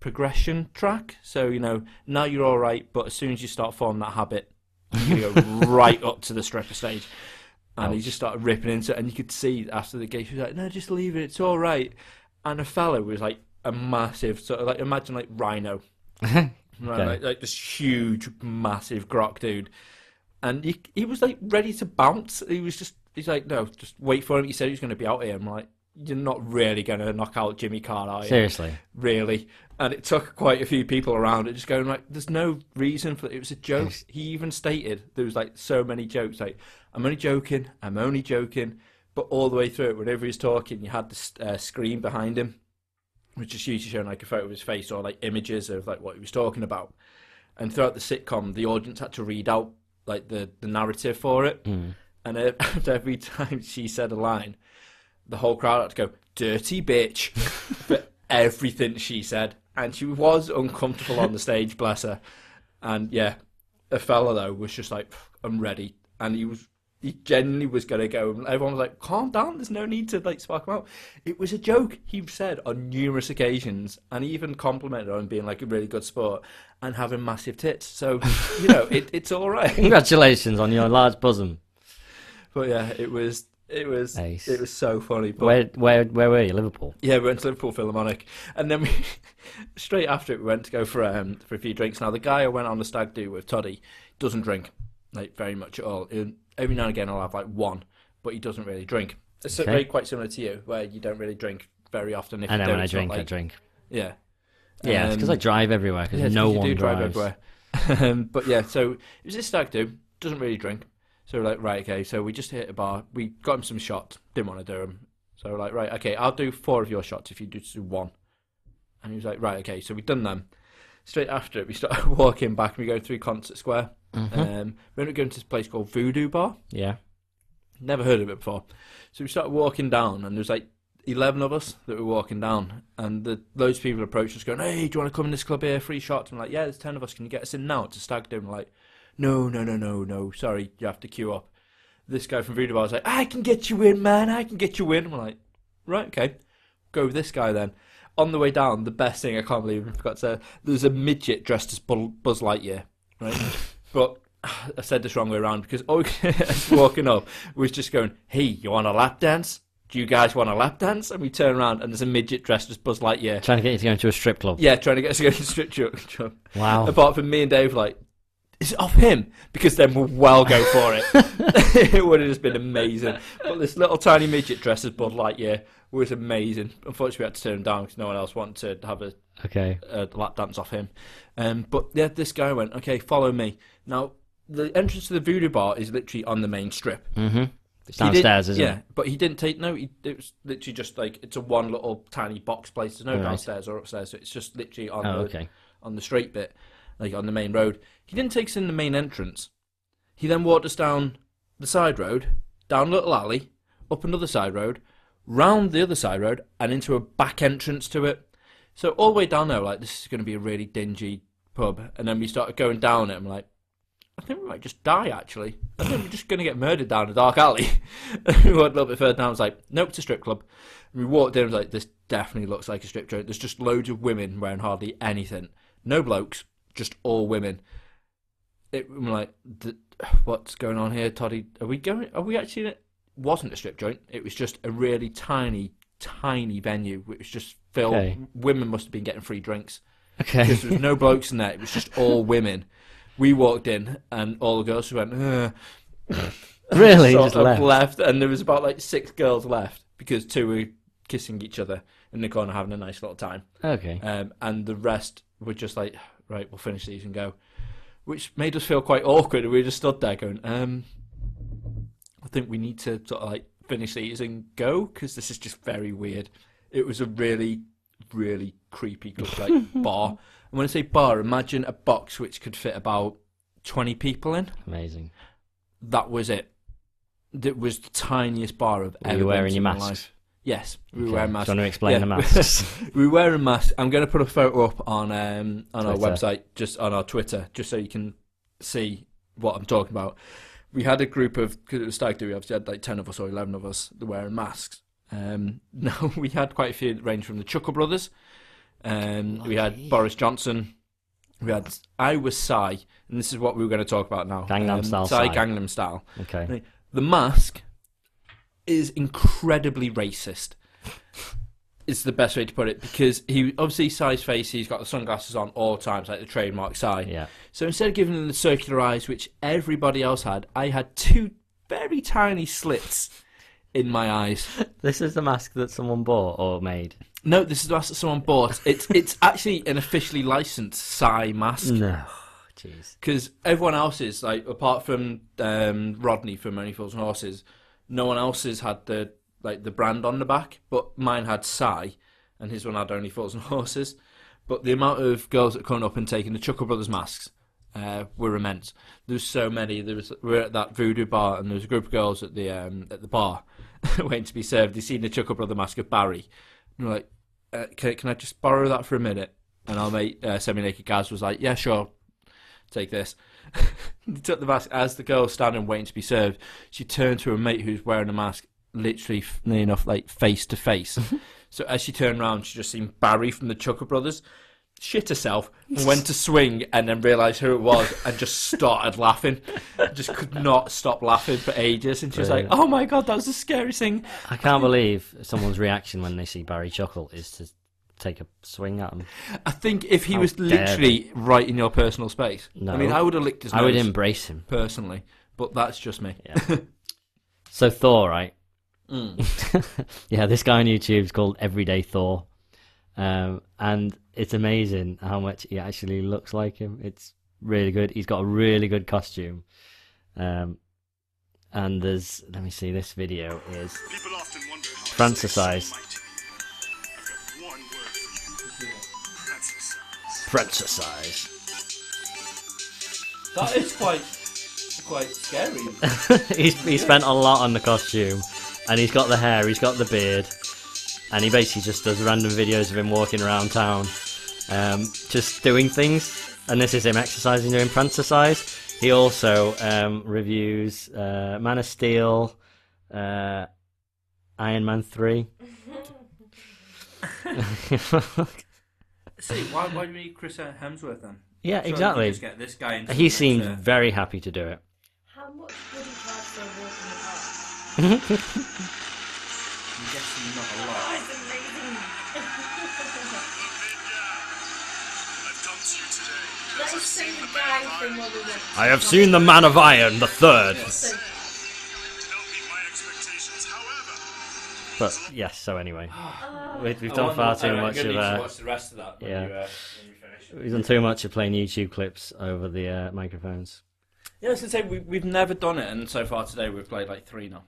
S3: progression track. So you know now you're all right, but as soon as you start forming that habit, you're go right up to the stripper stage. And he just started ripping into it, and you could see after the gig, she was like, "No, just leave it. It's all right." And a fellow was like a massive, sort of like imagine like Rhino, right?
S1: Okay.
S3: Like, like this huge, massive grok dude, and he he was like ready to bounce. He was just he's like, no, just wait for him. He said he was going to be out here. I'm like, you're not really going to knock out Jimmy Carr, are you?
S1: Seriously.
S3: really. And it took quite a few people around it just going like, there's no reason for it It was a joke. He even stated there was like so many jokes like, I'm only joking, I'm only joking. But all the way through it, whenever he's talking, you had the uh, screen behind him, which is usually showing like a photo of his face or like images of like what he was talking about. And throughout the sitcom, the audience had to read out like the, the narrative for it.
S1: Mm.
S3: And uh, every time she said a line, the whole crowd had to go, dirty bitch, for everything she said. And she was uncomfortable on the stage, bless her. And yeah, a fella, though, was just like, I'm ready. And he was, he genuinely was going to go. And everyone was like, calm down, there's no need to like spark him out. It was a joke, he said on numerous occasions. And he even complimented on being like a really good sport and having massive tits. So, you know, it, it's all right.
S1: Congratulations on your large bosom.
S3: But yeah, it was, it was, it was so funny. But
S1: Where where where were you? Liverpool.
S3: Yeah, we went to Liverpool Philharmonic, and then we straight after it we went to go for um for a few drinks. Now the guy I went on the stag do with Toddy doesn't drink like very much at all. And every now and again I'll have like one, but he doesn't really drink. It's
S1: Okay.
S3: very quite similar to you, where you don't really drink very often. If you
S1: then
S3: do,
S1: when I drink, I drink.
S3: Yeah,
S1: Yeah, it's because
S3: Um,
S1: I drive everywhere because
S3: yeah,
S1: no one
S3: do drive
S1: drives.
S3: everywhere. um, but yeah, so it was this stag do doesn't really drink. So we're like, right, okay. So we just hit a bar. We got him some shots. Didn't want to do them. So we're like, right, okay. I'll do four of your shots if you just do one. And he was like, right, okay. So we've done them. Straight after it, we started walking back. and We go through Concert Square.
S1: Mhm.
S3: Um, we ended up going to this place called Voodoo Bar.
S1: Yeah.
S3: Never heard of it before. So we started walking down, and there's like eleven of us that were walking down, and the loads of people approached us, going, "Hey, do you want to come in this club here? Free shots." I'm like, "Yeah, there's ten of us. Can you get us in now?" It's a stag do. I'm like, "No, no, no, no, no. Sorry, you have to queue up." This guy from Voodoo Bar was like, "I can get you in, man. I can get you in." I'm like, "Right, okay." Go with this guy then. On the way down, the best thing I can't believe I forgot to say, there's a midget dressed as Buzz Lightyear, right? but I said this wrong way around because all walking up was just going, "Hey, you want a lap dance? Do you guys want a lap dance?" And we turn around and there's a midget dressed as Buzz Lightyear.
S1: Trying to get you to go into a strip club.
S3: Yeah, trying to get us to go to a strip club.
S1: Wow.
S3: Apart from me and Dave, like, is it off him? Because then we'll well go for it. it would have just been amazing. But this little tiny midget dressed as Buzz Lightyear was amazing. Unfortunately, we had to turn him down because no one else wanted to have a,
S1: Okay.
S3: a lap dance off him. Um, but yeah, this guy went, okay, follow me. Now, the entrance to the voodoo bar is literally on the main strip.
S1: Mm-hmm. It's downstairs, isn't
S3: yeah,
S1: it?
S3: Yeah, but he didn't take no. He, it was literally just like it's a one little tiny box place. There's no
S1: Right.
S3: downstairs or upstairs, so it's just literally on
S1: Oh,
S3: the
S1: okay.
S3: on the straight bit, like on the main road. He didn't take us in the main entrance. He then walked us down the side road, down a little alley, up another side road, round the other side road, and into a back entrance to it. So all the way down there, like this is going to be a really dingy pub, and then we started going down it. I'm like, I think we might just die. Actually, I think we're just going to get murdered down a dark alley. we walked a little bit further down. I was like, nope, it's a strip club. And we walked in. I was like, this definitely looks like a strip joint. There's just loads of women wearing hardly anything. No blokes, just all women. It, I'm like, "D- what's going on here, Toddy? Are we going? Are we actually? in it? Wasn't a strip joint. It was just a really tiny, tiny venue. It was just filled.
S1: Okay.
S3: Women must have been getting free drinks
S1: Okay.
S3: because there was no blokes in there. It was just all women. We walked in, and all the girls went. Ugh.
S1: Really? Just
S3: of
S1: left?
S3: and there was about like six girls left because two were kissing each other in the corner, having a nice little time,
S1: Okay.
S3: um, and the rest were just like, right, we'll finish these and go, which made us feel quite awkward. We just stood there going, um, I think we need to sort of like finish these and go because this is just very weird. It was a really, really creepy like bar. And when I say bar, imagine a box which could fit about twenty people in.
S1: Amazing.
S3: That was it. That was the tiniest bar I've
S1: Were
S3: ever
S1: you wearing your
S3: in my
S1: masks?
S3: life. Yes, we were
S1: Okay.
S3: wearing
S1: Do you
S3: masks.
S1: want to explain
S3: Yeah.
S1: the masks?
S3: we were wearing masks. I'm going to put a photo up on um, on our website, just on our Twitter, just so you can see what I'm talking about. We had a group of because it was stag do. We obviously had like ten of us or eleven of us wearing masks. Um, no, we had quite a few that ranged from the Chuckle Brothers. Um, we had Boris Johnson. We had I was Psy, and this is what we were going to talk about now.
S1: Gangnam
S3: um,
S1: Style
S3: Psy,
S1: Psy.
S3: Gangnam Style.
S1: okay.
S3: The mask is incredibly racist. is the best way to put it because he obviously Psy's face. He's got the sunglasses on all times, like the trademark Psy.
S1: Yeah.
S3: So instead of giving him the circular eyes, which everybody else had, I had two very tiny slits in my eyes.
S1: This is the mask that someone bought or made.
S3: No, this is the mask that someone bought. It's it's actually an officially licensed Psy mask.
S1: No. Jeez.
S3: because everyone else is like apart from um, Rodney from Only Fools and Horses, no one else's had the like the brand on the back. But mine had Psy, and his one had Only Fools and Horses. But the amount of girls that come up and taking the Chuckle Brothers masks uh, were immense. There was so many. There was we were at that voodoo bar, and there was a group of girls at the um, at the bar waiting to be served. They seen the Chuckle Brother mask of Barry, and like, uh, can, "Can I just borrow that for a minute?" And our mate, uh, semi naked Gaz, was like, "Yeah, sure." take this. he took the mask as the girl standing waiting to be served. She turned to her mate who's wearing a mask, literally near enough like face to face. so as she turned around, she just seen Barry from the Chuckle Brothers. Shit herself, went to swing, and then realised who it was, and just started laughing. Just could not stop laughing for ages. And she was like, "Oh my god, that was the scariest thing."
S1: I can't believe someone's reaction when they see Barry Chuckle is to take a swing at him.
S3: I think if he
S1: How
S3: was
S1: dare
S3: literally right in your personal space,
S1: No.
S3: I mean, I would have licked his
S1: I would embrace him.
S3: personally, but that's just me.
S1: So Thor, right?
S3: Mm.
S1: yeah, this guy on YouTube is called Everyday Thor, um, and it's amazing how much he actually looks like him. It's really good. He's got a really good costume, um, and there's let me see. This video is
S7: People
S1: Francisize.
S7: Francisize.
S3: That is quite quite scary.
S1: he's he spent a lot on the costume, and he's got the hair, he's got the beard, and he basically just does random videos of him walking around town, um, just doing things. And this is him exercising, doing exercise. He also um, reviews uh, Man of Steel, uh, Iron Man three.
S3: See, why why do we need Chris Hemsworth then?
S1: yeah,
S3: Surely
S1: exactly.
S3: Just get this guy into
S1: He
S3: the
S1: seemed
S3: next, uh,
S1: very happy to do it.
S8: How much would he charge for a walk in?
S3: I'm guessing not a lot.
S8: Oh, it's amazing.
S7: I've come to you today.
S8: That is so the guy from what
S1: I have seen the Man of Iron, the third.
S8: So,
S1: But yes, so anyway, we- we've done far too much of uh,
S3: watch the rest of that when
S1: yeah.
S3: you, uh, when you finish.
S1: we've done too much of playing YouTube clips over the uh, microphones.
S3: Yeah, I was gonna say we, we've never done it, and so far today we've played like three now.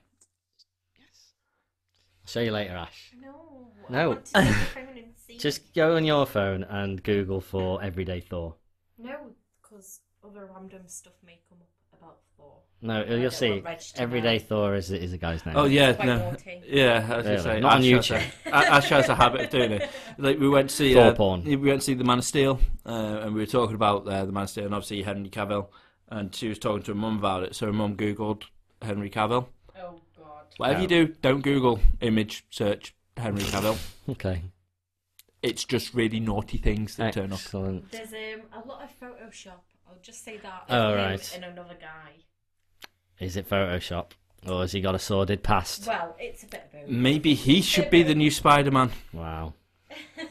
S1: I'll show you later, Ash.
S8: no.
S1: No.
S8: I want to see the phone and see.
S1: Just go on your phone and Google for Everyday Thor.
S8: No, because other random stuff may come up about Thor.
S1: No, you'll
S8: don't
S1: see.
S8: want Reg to
S1: Everyday
S8: know.
S1: Thor is is a guy's name.
S3: Oh yeah, no,
S8: naughty.
S3: yeah. I was
S1: Really?
S3: gonna say
S1: Not on
S3: Ash has
S1: YouTube.
S3: a- A- Ash has a habit of doing it. Like we went to see
S1: Thor
S3: uh,
S1: porn.
S3: We went to see the Man of Steel, uh, and we were talking about uh, the Man of Steel, and obviously Henry Cavill. And she was talking to her mum about it, so her mum googled Henry Cavill.
S8: Oh God.
S3: Whatever
S1: No.
S3: you do, don't Google image search Henry Cavill.
S1: Okay.
S3: it's just really naughty things that turn up.
S1: Excellent.
S8: There's um, a lot of Photoshop. I'll just say that.
S1: Oh, right.
S8: And another guy.
S1: Is it Photoshop? Or has he got a sordid past?
S8: Well, it's a bit of both.
S3: Maybe he should be the new Spider-Man.
S1: Wow.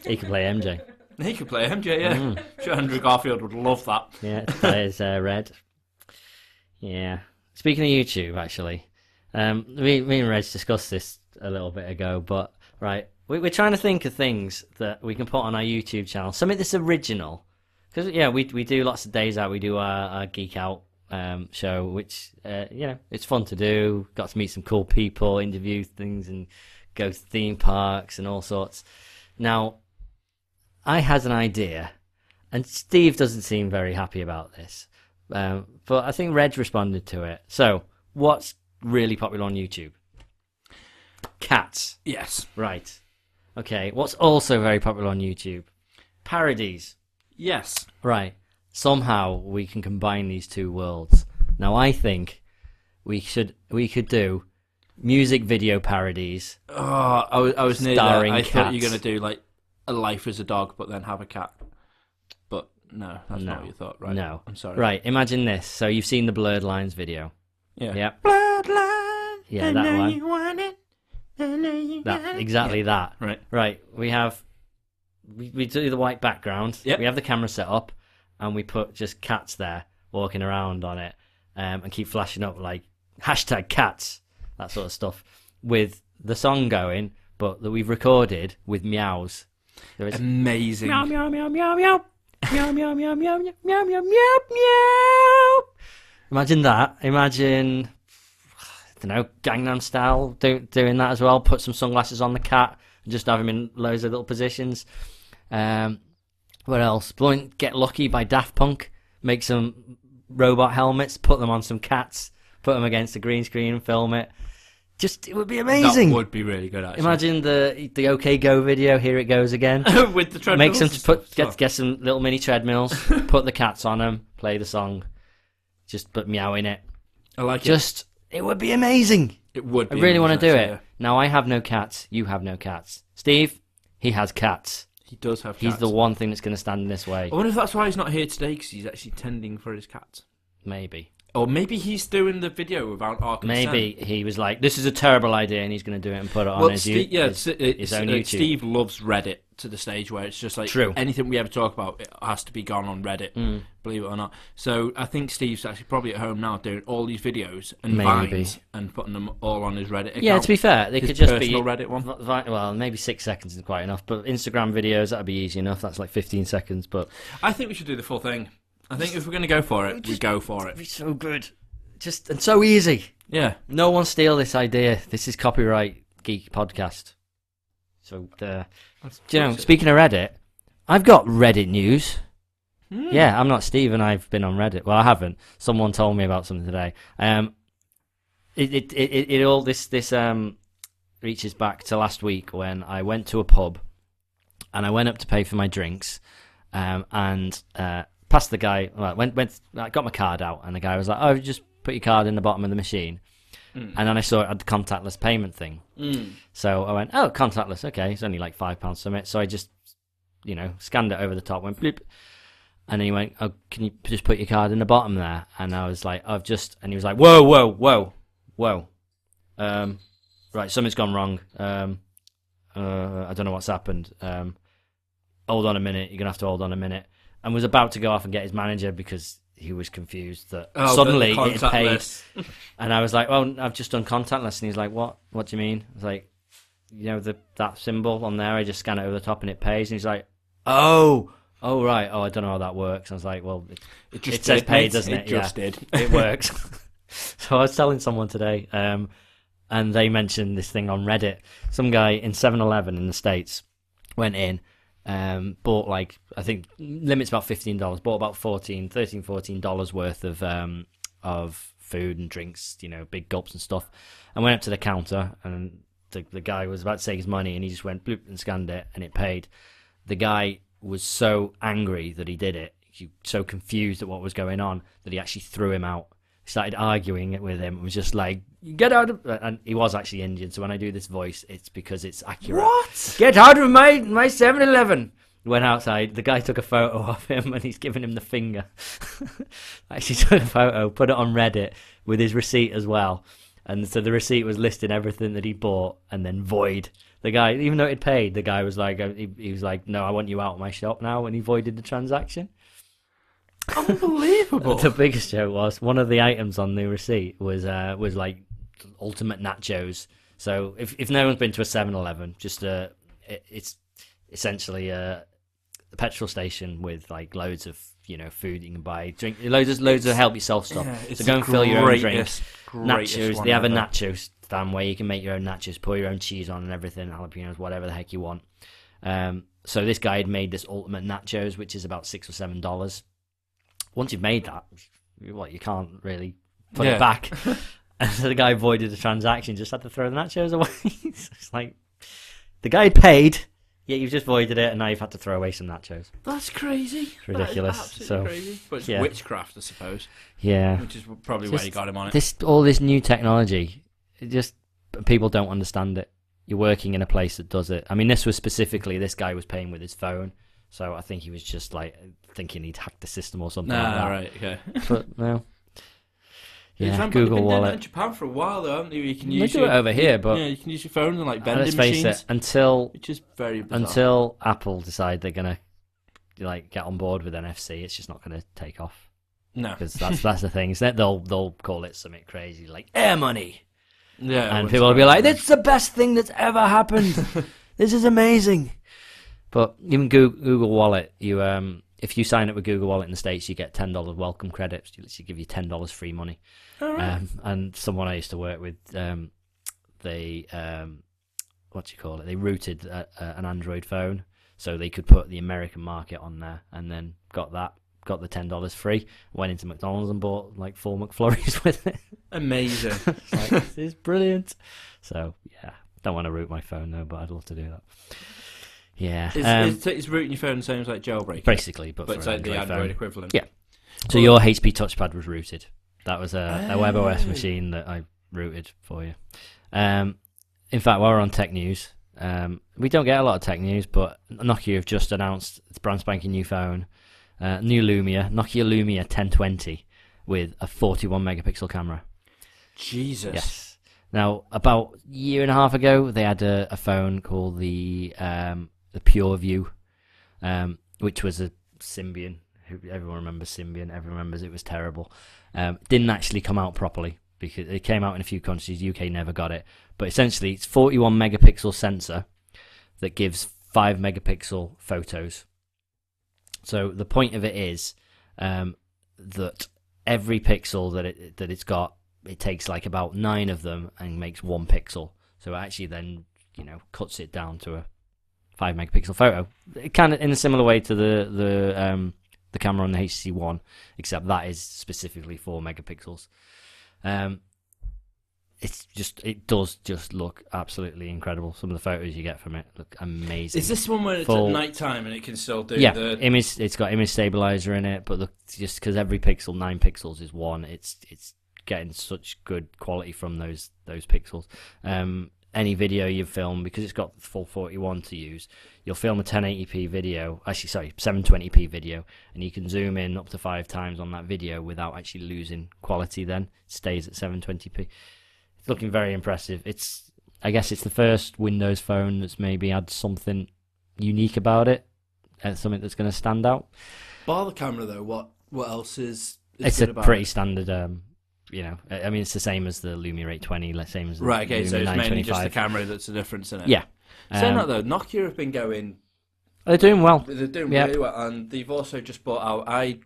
S1: He could play MJ.
S3: He could play MJ, yeah.
S1: Mm.
S3: Sure Andrew Garfield would love that.
S1: Yeah, that is uh, red. Yeah. Speaking of YouTube, actually, um, me, me and Reg discussed this a little bit ago, but right, we, we're trying to think of things that we can put on our YouTube channel, something that's original. Because yeah, we we do lots of days out. We do our, our geek out um, show, which uh, you know it's fun to do. Got to meet some cool people, interview things, and go to theme parks and all sorts. Now, I had an idea, and Steve doesn't seem very happy about this. Um, but I think Reg responded to it. So, what's really popular on YouTube? Cats.
S3: Yes.
S1: Right. Okay. What's also very popular on YouTube? Parodies.
S3: Yes.
S1: Right. Somehow we can combine these two worlds. Now I think we should we could do music video parodies.
S3: Oh, I was, I was near there.
S1: Starring
S3: I thought you were
S1: cats.
S3: going to do like a life as a dog, but then have a cat. But no, that's
S1: no.
S3: not what you thought, right?
S1: No.
S3: I'm sorry.
S1: Right. Imagine this. So you've seen the Blurred Lines video.
S3: Yeah.
S1: Yep.
S3: Bloodline.
S1: Yeah,
S3: and
S1: that
S3: now
S1: one.
S3: You want it,
S1: That exactly that.
S3: Right.
S1: Right. We have we, we do the white background.
S3: Yep.
S1: We have the camera set up, and we put just cats there walking around on it, um, and keep flashing up like hashtag cats, that sort of stuff, with the song going, but that we've recorded with meows. There is
S3: Amazing.
S1: meow meow meow meow meow meow meow meow meow meow meow meow meow meow. Imagine that. Imagine I don't know Gangnam Style do, doing that as well. Put some sunglasses on the cat and just have him in loads of little positions. Um, what else? Blowing Get Lucky by Daft Punk. Make some robot helmets. Put them on some cats. Put them against the green screen and film it. Just it would be amazing.
S3: That would be really good, actually.
S1: Imagine the the OK Go video. Here it goes again.
S3: with the
S1: Make
S3: treadmills
S1: some put get get some little mini treadmills. put the cats on them. Play the song. Just put meow in it.
S3: I like it.
S1: Just it would be amazing.
S3: it. Would.
S1: I really want to do it. Now I have no cats. You have no cats. Steve, he has cats.
S3: He does have.
S1: He's
S3: cats.
S1: the one thing that's going to stand in this way.
S3: I wonder if that's why he's not here today because he's actually tending for his cats.
S1: Maybe.
S3: Or maybe he's doing the video without our consent.
S1: Maybe he was like, "This is a terrible idea," and he's going to do it and put it on
S3: Well,
S1: his,
S3: Steve, yeah,
S1: his,
S3: it's-
S1: his own
S3: uh,
S1: YouTube.
S3: Steve loves Reddit to the stage where it's just like
S1: True.
S3: anything we ever talk about it has to be gone on Reddit,
S1: Mm.
S3: believe it or not. So I think Steve's actually probably at home now doing all these videos and
S1: Maybe.
S3: vines and putting them all on his Reddit account.
S1: Yeah, to be fair, they
S3: His
S1: could just be
S3: Reddit one.
S1: Well, maybe six seconds isn't quite enough, but Instagram videos that'd be easy enough. That's like fifteen seconds, but
S3: I think we should do the full thing. I think if we're going to go for it, we go for
S1: it'd be so good, just and so easy.
S3: Yeah.
S1: No one steal this idea. This is copyright geek podcast. So, uh, do you know, speaking of Reddit, I've got Reddit news.
S3: Hmm.
S1: Yeah, I'm not Steve, and I've been on Reddit. Well, I haven't. Someone told me about something today. Um, it it it, it, it all this this um reaches back to last week when I went to a pub, and I went up to pay for my drinks, um, and uh, past the guy. Well, went went I got my card out, and the guy was like, "Oh, just put your card in the bottom of the machine."
S3: Mm.
S1: And then I saw it had the contactless payment thing.
S3: Mm.
S1: So I went, oh, contactless. Okay, it's only like five pounds from it. So I just, you know, scanned it over the top, went bloop, and then he went, oh, can you just put your card in the bottom there? And I was like, I've just, and he was like, whoa, whoa, whoa, whoa, um, right, something's gone wrong. Um, uh, I don't know what's happened. Um, hold on a minute. You're gonna have to hold on a minute. And was about to go off and get his manager because he was confused that
S3: Oh,
S1: suddenly it paid. And I was like, "Well, I've just done contactless." And he's like, "What? What do you mean?" I was like, "You know the that symbol on there. I just scan it over the top and it pays." And he's like, "Oh, oh right. Oh, I don't know how that works." I was like, "Well, it,
S3: It just
S1: it says
S3: did,
S1: paid, doesn't
S3: It
S1: it?
S3: just
S1: yeah,
S3: did.
S1: it works." so I was telling someone today, um, and they mentioned this thing on Reddit. Some guy in 7-Eleven in the states went in. Um, bought like I think limits about fifteen dollars. Bought about 14 13 14 dollars worth of um of food and drinks, you know, big gulps and stuff. And went up to the counter, and the the guy was about to take his money, and he just went bloop and scanned it, and it paid. The guy was so angry that he did it, he so confused at what was going on that he actually threw him out. Started arguing with him. It was just like, "Get out!" of And he was actually Indian, so when I do this voice, it's because it's accurate.
S3: What?
S1: Get out of my my 7-Eleven. Went outside. The guy took a photo of him, and he's giving him the finger. Actually, took a photo, put it on Reddit with his receipt as well. And so the receipt was listing everything that he bought, and then void. The guy, even though it paid, the guy was like, uh, he, he was like, "No, I want you out of my shop now," and he voided the transaction.
S3: Unbelievable.
S1: The biggest joke was one of the items on the receipt was uh, was like ultimate nachos. So if if no one's been to a 7-Eleven, just uh, it, it's essentially a, a petrol station with like loads of you know food you can buy, drink, loads of loads of help yourself stuff.
S3: Yeah,
S1: so go and fill your own drink.
S3: greatest, greatest
S1: Nachos. They have a nachos stand where you can make your own nachos, pour your own cheese on and everything, jalapenos, whatever the heck you want. Um, so this guy had made this ultimate nachos, which is about six or seven dollars. Once you've made that, what you can't really put
S3: Yeah.
S1: it back. and so the guy voided the transaction, just had to throw the nachos away. It's like the guy paid, yet you've just voided it, and now you've had to throw away some nachos.
S3: That's crazy. It's
S1: ridiculous. So,
S3: crazy. But it's
S1: yeah.
S3: witchcraft, I suppose,
S1: Yeah,
S3: which is probably why
S1: Just
S3: you got him on it.
S1: this all this new technology, it just people don't understand it. You're working in a place that does it. I mean, this was specifically this guy was paying with his phone, so I think he was just like thinking he'd hacked the system or something like
S3: Nah,
S1: that.
S3: right, okay.
S1: But no, Yeah,
S3: It's-
S1: Google
S3: they've been doing it
S1: Wallet.
S3: in Japan for a while though, haven't they? You can
S1: They
S3: use
S1: do
S3: your,
S1: it over here, but
S3: yeah, you can use your phone and like vending
S1: let's face
S3: machines,
S1: it, until
S3: which is very bizarre.
S1: until Apple decide they're gonna like get on board with NFC, it's just not gonna take off
S3: no,
S1: because that's that's the thing. Is that they'll they'll call it something crazy like air money,
S3: yeah,
S1: and people will be like, "That's the best thing that's ever happened. this is amazing." But even Google, Google Wallet, you um, if you sign up with Google Wallet in the states, you get ten dollars welcome credits. You literally give you ten dollars free money.
S3: All right.
S1: Um, and someone I used to work with, um, they um, what do you call it? They rooted a, a, an Android phone so they could put the American market on there, and then got that, got the ten dollars free. Went into McDonald's and bought like four McFlurries with it.
S3: Amazing.
S1: It's like, this is brilliant. So yeah, don't want to root my phone though, but I'd love to do that. Yeah,
S3: it's,
S1: um,
S3: is, is rooting your phone the same as like jailbreak?
S1: basically, but,
S3: but
S1: for
S3: it's
S1: an
S3: like the
S1: Android
S3: equivalent.
S1: Yeah. So your HP touchpad was rooted. That was a, a
S3: Oh.
S1: WebOS machine that I rooted for you. Um, in fact, while we're on tech news, um, we don't get a lot of tech news, but Nokia have just announced its brand spanking new phone, uh, new Lumia, Nokia Lumia 1020 with a 41 megapixel camera.
S3: Jesus.
S1: Yes. Now, about a year and a half ago, they had a, a phone called the um, the PureView, um, which was a Symbian. Everyone remembers Symbian. Everyone remembers it was terrible. Um, didn't actually come out properly because it came out in a few countries. UK never got it. But essentially, it's 41 megapixel sensor that gives five megapixel photos. So the point of it is um, that every pixel that it that it's got, it takes like about nine of them and makes one pixel. So it actually then you know cuts it down to a five megapixel photo. It kind of in a similar way to the the um, the camera on the HTC One, except that is specifically four megapixels. Um, it's just it does just look absolutely incredible. Some of the photos you get from it look amazing.
S3: Is this one where it's at night time and it can still do
S1: yeah,
S3: the
S1: image. It's got image stabilizer in it, but look, just because every pixel nine pixels is one, it's it's getting such good quality from those those pixels. Um, any video you film because it's got full 41 to use, you'll film a 1080p video. Actually, sorry, 720p video, and you can zoom in up to five times on that video without actually losing quality. Then it stays at 720p. It's looking very impressive. It's I guess it's the first Windows phone that's maybe had something unique about it, uh, something that's going to stand out.
S3: bar the camera though. What what else is? is
S1: it's a pretty
S3: it?
S1: standard. Um, you know, I mean, it's the same as the Lumia 820, like same as the
S3: right. Okay,
S1: Lumia
S3: so it's mainly just the camera that's the difference in it.
S1: Yeah.
S3: Saying
S1: Um,
S3: that though, Nokia have been going
S1: they're doing well.
S3: They're doing
S1: Yeah.
S3: really well, and they've also just bought out. I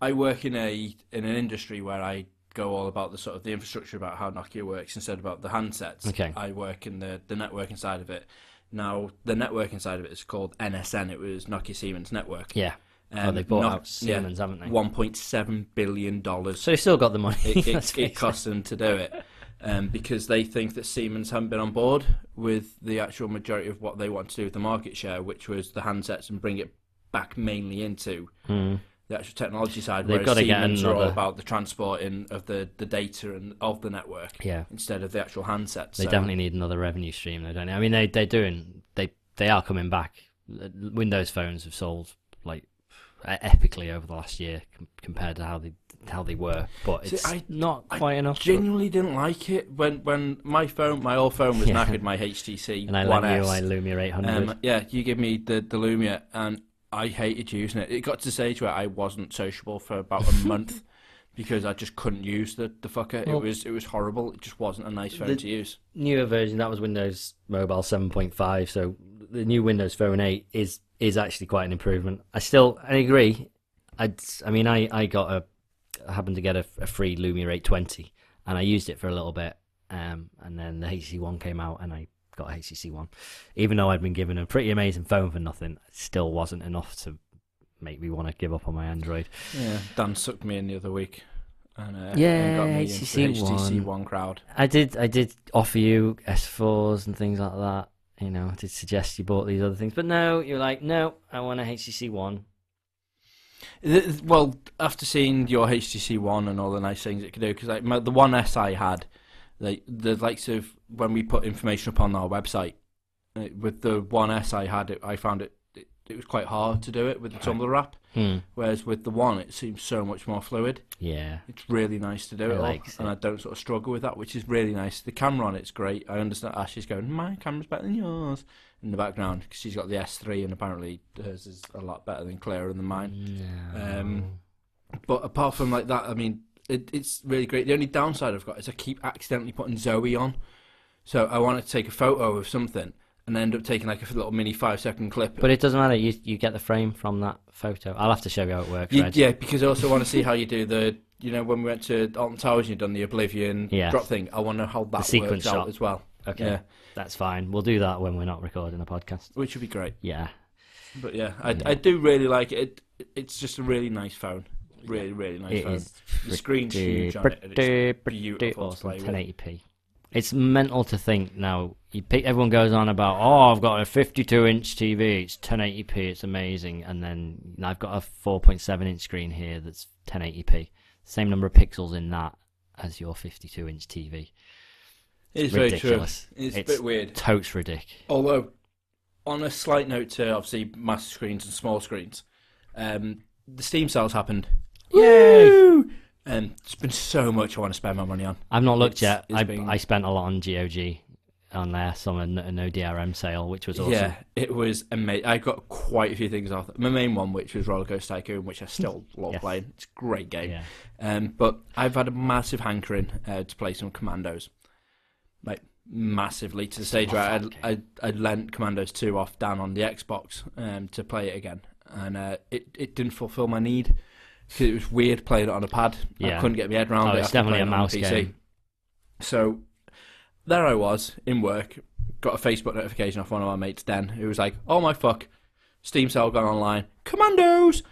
S3: I work in a in an industry where I go all about the sort of the infrastructure about how Nokia works instead about the handsets.
S1: Okay.
S3: I work in the the networking side of it. Now the networking side of it is called NSN. It was Nokia Siemens Network.
S1: Yeah. Oh,
S3: Um,
S1: they bought
S3: Nok-
S1: out Siemens, haven't they?
S3: One point seven billion dollars.
S1: So they've still got the money.
S3: it, it, it cost them to do it um, because they think that Siemens haven't been on board with the actual majority of what they want to do with the market share, which was the handsets and bring it back mainly into
S1: Hmm.
S3: the actual technology side.
S1: They've gotta get
S3: Siemens are all
S1: another-
S3: about the transporting of the, the data and of the network
S1: Yeah.
S3: instead of the actual handsets.
S1: They
S3: So-
S1: definitely need another revenue stream, though, don't they? I mean, they they're doing they they are coming back. Windows phones have sold epically over the last year com- compared to how they how they were, but
S3: See,
S1: it's
S3: I-
S1: not
S3: I
S1: quite enough.
S3: Genuinely didn't like it when when my phone, my old phone was
S1: Yeah.
S3: knackered. My HTC
S1: and I
S3: One
S1: lent you
S3: S.
S1: my Lumia 800.
S3: Um, yeah, you give me the, the Lumia, and I hated using it. It got to the stage where I wasn't sociable for about a month because I just couldn't use the, the fucker.
S1: Well-
S3: it was it was horrible. It just wasn't a nice phone
S1: The-
S3: to use.
S1: newer version that was Windows Mobile 7.5 so the new Windows Phone 8 is is actually quite an improvement I still I agree I I mean I I got a I happened to get a, a free Lumia 820 and I used it for a little bit um and then the HTC One came out and I got a HTC One even though I'd been given a pretty amazing phone for nothing it still wasn't enough to make me want to give up on my Android
S3: Yeah, Dan sucked me in the other week. And, uh,
S1: Yeah,
S3: and got me
S1: HTC
S3: HTC
S1: One.
S3: One crowd.
S1: I did I did offer you S4s and things like that. You know, to suggest you bought these other things, but no, you're like, no, I want a HTC One.
S3: Well, after seeing your HTC One and all the nice things it could do, because like my, the One S I had, like the likes of when we put information up on our website, uh, with the One S I had, it, I found it, it it was quite hard to do it with the Tumblr app.
S1: Hmm.
S3: Whereas with the one, it seems so much more fluid.
S1: Yeah.
S3: It's really nice to do
S1: I
S3: it all,
S1: likes
S3: and. I don't sort of struggle with that, which is really nice. The camera on it's great. I understand Ash is going, my camera's better than yours in the background because she's got the S3, and apparently hers is a lot better than clearer than mine. Um, but apart from like that, I mean, it, it's really great. The only downside I've got is I keep accidentally putting Zoe on. So I want to take a photo of something and end up taking like a little mini five second clip.
S1: But it doesn't matter. You you get the frame from that photo. I'll have to show you how it works.
S3: You-
S1: Reg.
S3: yeah, because I also want to see how you do the. You know, when we went to Alton Towers, and you've done the Oblivion
S1: Yes.
S3: drop thing. I want to know how that
S1: sequence
S3: works out
S1: shot.
S3: as well.
S1: Okay.
S3: Yeah,
S1: That's fine. We'll do that when we're not recording a podcast.
S3: which would be great.
S1: Yeah.
S3: But yeah, I, I do really like it. it. It's just a really nice phone. Really, really nice
S1: It
S3: phone.
S1: is
S3: The screen's
S1: pretty,
S3: huge on it, and it's
S1: pretty, pretty
S3: beautiful to
S1: awesome.
S3: play with.
S1: 1080p. It's mental to think now. You pick, everyone goes on about, oh, I've got a 52 inch TV. It's 1080p. It's amazing. And then I've got a 4.7 inch screen here that's 1080p. Same number of pixels in that as your 52 inch TV.
S3: It's very true.
S1: ridiculous.
S3: It's,
S1: It's
S3: a bit weird.
S1: Totes ridic.
S3: Although, on a slight note to obviously massive screens and small screens, um, the Steam sales happened.
S1: Yay!
S3: And it's been so much I want to spend my money on.
S1: I've not looked
S3: It's-
S1: yet.
S3: it's
S1: I,
S3: been-
S1: I spent a lot on GOG on their summer no, no DRM sale, which was awesome.
S3: Yeah, it was amazing. I got quite a few things off. My main one, which was Roller Coaster Tycoon, which I still love
S1: Yes.
S3: playing. It's a great game.
S1: Yeah.
S3: Um, but I've had a massive hankering uh, to play some Commandos, like massively to the stage where I I I lent Commandos two off Dan on the Xbox um, to play it again, and uh, it it didn't fulfil my need because it was weird playing it on a pad. I
S1: Yeah.
S3: couldn't get my head around
S1: Oh,
S3: it.
S1: it's definitely a mouse game.
S3: So there I was in work, got a Facebook notification off one of my mates, Den, who was like, "Oh my fuck, Steam sale gone online, Commandos."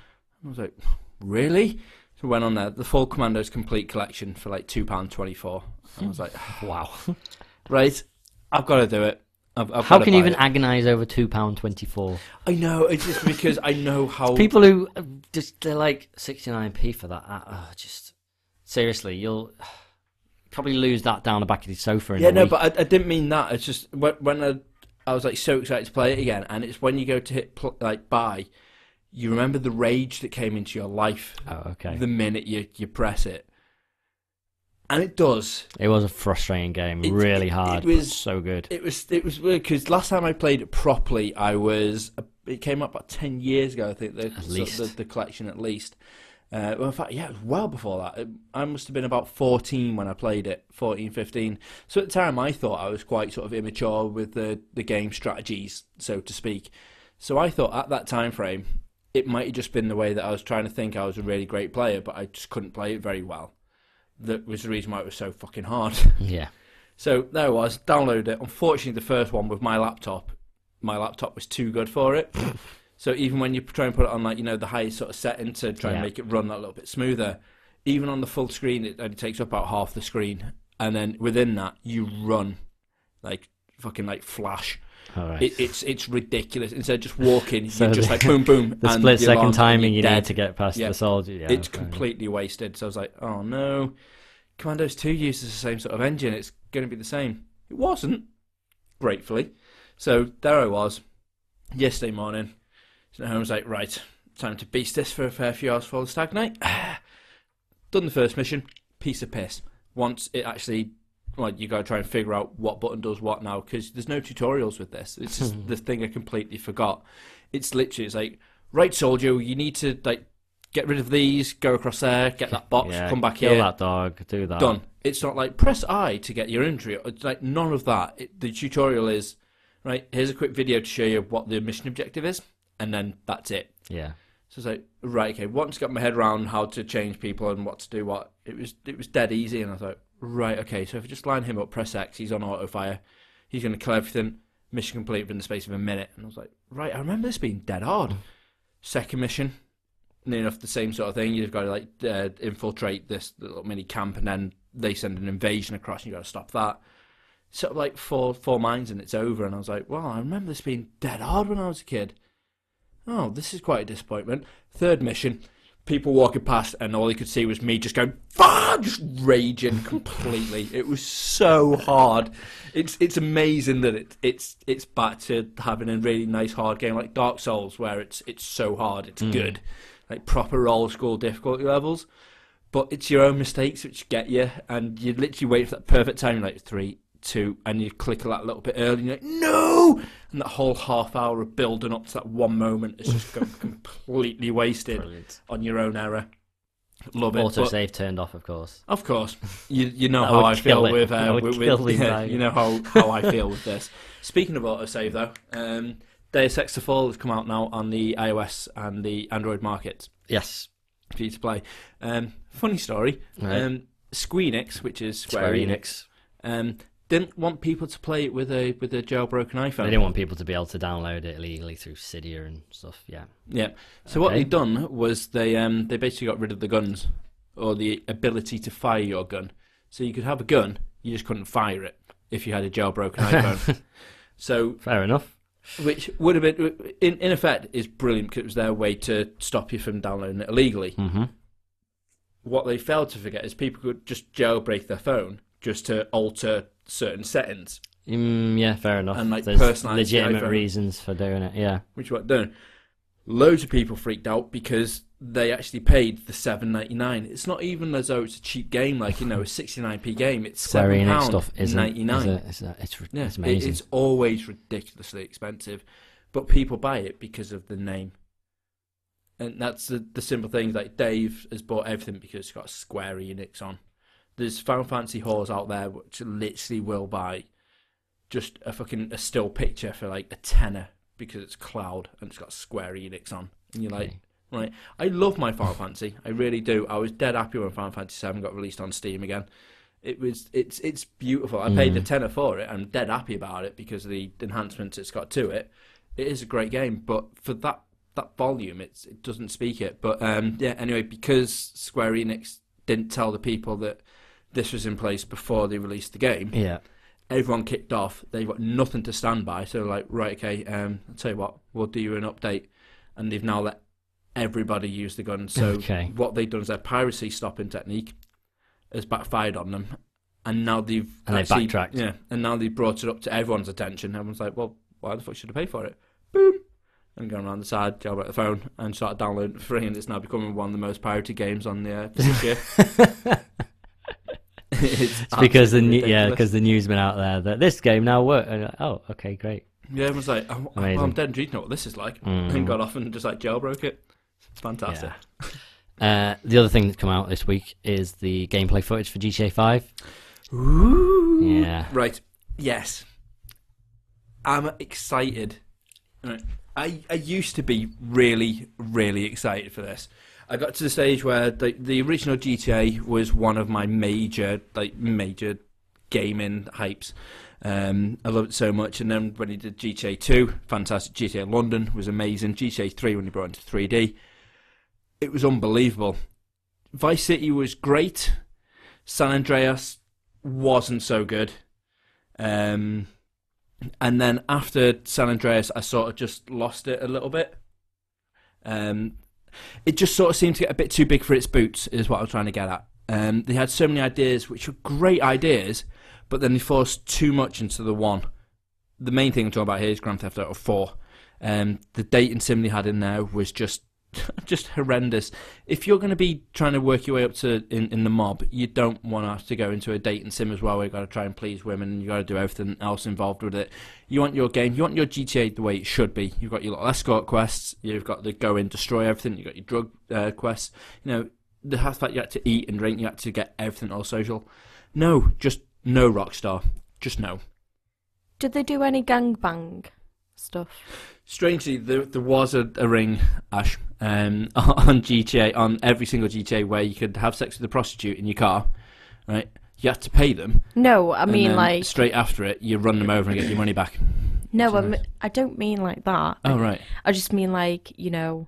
S3: I was like, "Really?" So went on there, the full Commandos complete collection for like two pound twenty four. I was like,
S1: Wow.
S3: "Right, I've got to do it." I've, I've
S1: How can you even
S3: it.
S1: agonise over two pound twenty four?
S3: I know it's just because I know how
S1: People who uh, just they're like sixty nine p for that. Uh, just seriously, you'll probably lose that down the back of the sofa. In
S3: Yeah, no,
S1: week.
S3: but I, I didn't mean that. It's just when, when I, I was like so excited to play it again, and it's when you go to hit pl- like buy, you remember the rage that came into your life
S1: oh, okay.
S3: the minute you you press it, and it does.
S1: It was a frustrating game,
S3: It-
S1: really hard,
S3: it was-
S1: so good.
S3: It was it was weird because last time I played it properly, I was it came up about ten years ago. I think the
S1: At
S3: so
S1: least.
S3: the, the collection at least. Uh, well, in fact, yeah, it was well before that. It- I must have been about 14 when I played it, 14, 15. So at the time, I thought I was quite sort of immature with the, the game strategies, so to speak. So I thought at that time frame, it might have just been the way that I was trying to think I was a really great player, but I just couldn't play it very well. That was the reason why it was so fucking hard.
S1: Yeah,
S3: So there I was, downloaded it. Unfortunately, the first one with my laptop, my laptop was too good for it. so even when you try and put it on like you know the highest sort of setting to try
S1: Yeah.
S3: and make it run that little bit smoother, even on the full screen, it only takes up about half the screen, and then within that you run like fucking like flash.
S1: Right.
S3: It, it's it's ridiculous. Instead of just walking,
S1: So
S3: you're just
S1: the-
S3: like boom boom.
S1: the split
S3: the
S1: second timing you need to get past
S3: Yeah.
S1: the soldier. Yeah,
S3: it's completely wasted. So I was like, oh no. Commandos 2 uses the same sort of engine. It's going to be the same. It wasn't, gratefully. So there I was, yesterday morning. So I was like, right, time to beast this for a fair few hours for the stag night. Done the first mission, piece of piss. Once it actually, well, you got to try and figure out what button does what now because there's no tutorials with this. It's just hmm. the thing I completely forgot. It's literally, it's like, right, soldier, you need to like get rid of these, go across there, get that box,
S1: Yeah,
S3: come back
S1: kill
S3: here, kill
S1: that dog. Do that.
S3: done. It's not like press I to get your injury. It's like none of that. It, the tutorial is right. Here's a quick video to show you what the mission objective is, and then that's it.
S1: Yeah,
S3: So it's like right, okay. Once I got my head around how to change people and what to do, what it was, it was dead easy, and I thought, right, okay. So if I just line him up, press X, he's on auto fire. He's going to kill everything. Mission complete within the space of a minute, and I was like, right. I remember this being dead hard. Second mission, near enough the same sort of thing. You've got to like uh, infiltrate this little mini camp, and then they send an invasion across, and you got to stop that. Sort of like four four mines, and it's over. And I was like, well, I remember this being dead hard when I was a kid. Oh, this is quite a disappointment. Third mission, people walking past, and all you could see was me just going, "Fuck!" just raging completely. it was so hard. It's it's amazing that it, it's it's back to having a really nice hard game like Dark Souls, where it's it's so hard, it's mm. good, like proper old school difficulty levels. But it's your own mistakes which get you, and you literally wait for that perfect time, like three, two, and you click that little bit early, and you're like, no! And that whole half hour of building up to that one moment is just gone completely wasted
S1: Brilliant.
S3: on your own error. Love it.
S1: Auto
S3: But-
S1: save turned off, of course.
S3: of course, you you know how I feel
S1: it.
S3: with, uh, with, with yeah, you know how, how I feel with this. Speaking of autosave though, um, Deus Ex: The Fall has come out now on the iOS and the Android markets
S1: Yes.
S3: for you to play. Um, funny story.
S1: Right.
S3: Um, Squeenix, which is Square,
S1: Square
S3: Enix,
S1: Enix.
S3: um, didn't want people to play it with a with a jailbroken iPhone.
S1: They didn't want people to be able to download it illegally through Cydia and stuff. Yeah.
S3: Yeah. So what
S1: Okay.
S3: they done was they um they basically got rid of the guns or the ability to fire your gun. So you could have a gun, you just couldn't fire it if you had a jailbroken iPhone. so
S1: Fair enough.
S3: which would have been in in effect is brilliant because it was their way to stop you from downloading it illegally.
S1: hmm
S3: What they failed to forget is people could just jailbreak their phone just to alter certain settings,
S1: Mm, yeah, fair enough.
S3: And, like,
S1: There's legitimate reasons for doing it. Yeah.
S3: which what they're. Loads of people freaked out because they actually paid the seven ninety nine. It's not even as though it's a cheap game, like you know, a sixty nine p game. It's
S1: Square
S3: seven
S1: Enix stuff isn't.
S3: ninety
S1: Is it? It's, it's, it's,
S3: Yeah,
S1: it's
S3: it-
S1: amazing.
S3: it's always ridiculously expensive, but people buy it because of the name. And that's the the simple thing. Like Dave has bought everything because it's got Square Enix on. There's Final Fantasy whores out there which literally will buy just a fucking a still picture for like a tenner because it's cloud and it's got Square Enix on, and you're like,
S1: Okay.
S3: right? I love my Final Fantasy, I really do. I was dead happy when Final Fantasy VII got released on Steam again. It was it's it's beautiful. I paid the
S1: Mm.
S3: tenner for it. I'm dead happy about it because of the enhancements it's got to it. It is a great game, but for that that volume, it's it doesn't speak it. But um, yeah, anyway, because Square Enix didn't tell the people that this was in place before they released the game,
S1: yeah.
S3: everyone kicked off. They've got nothing to stand by. So like, right, okay, um, I'll tell you what, we'll do you an update. And they've now let everybody use the gun. So
S1: Okay.
S3: what they've done is their piracy stopping technique has backfired on them. And now they've
S1: And they've backtracked.
S3: Yeah, and now they've brought it up to everyone's attention. Everyone's like, well, why the fuck should I pay for it? Boom. And going around the side, jailbreak the phone, and started downloading for free, and it's now becoming one of the most pirated games on the uh, this year. it's
S1: It's because the
S3: absolutely
S1: new, yeah, because the news been out there that this game now works. Oh, okay, great.
S3: Yeah, everyone's like, oh, well, I'm dead intrigued to know what this is like.
S1: Mm.
S3: And got off and just like jailbroke it. It's fantastic.
S1: Uh, the other thing that's come out this week is the gameplay footage for GTA Five.
S3: Ooh.
S1: Yeah.
S3: Right. Yes. I'm excited. Right. I, I used to be really, really excited for this. I got to the stage where the the original GTA was one of my major like major gaming hypes. Um, I loved it so much, and then when he did GTA Two, fantastic. GTA London was amazing. GTA Three when he brought it into 3D, it was unbelievable. Vice City was great. San Andreas wasn't so good. Um, and then after San Andreas, I sort of just lost it a little bit. Um, it just sort of seemed to get a bit too big for its boots, is what I'm trying to get at. Um, they had so many ideas, which were great ideas, but then they forced too much into the one. The main thing I'm talking about here is Grand Theft Auto 4. Um, the dating sim they had in there was just just horrendous. If you're going to be trying to work your way up to in, in the mob, you don't want have to go into a dating sim as well. Where you got to try and please women, and you got to do everything else involved with it. You want your game, you want your GTA the way it should be. You've got your little escort quests. You've got the go in, destroy everything. You've got your drug uh, quests. You know the fact you had to eat and drink, you had to get everything all social. No, just no Rockstar. Just no.
S9: Did they do any gangbang stuff?
S3: Strangely, there, there was a, a ring, Ash, um, on GTA, on every single GTA, where you could have sex with a prostitute in your car, right? You had to pay them.
S9: No, I
S3: and
S9: mean
S3: then
S9: like
S3: straight after it, you run them over and get your money back.
S9: no, I,
S3: Nice.
S9: me- I don't mean like that.
S3: Oh right.
S9: I just mean like you know,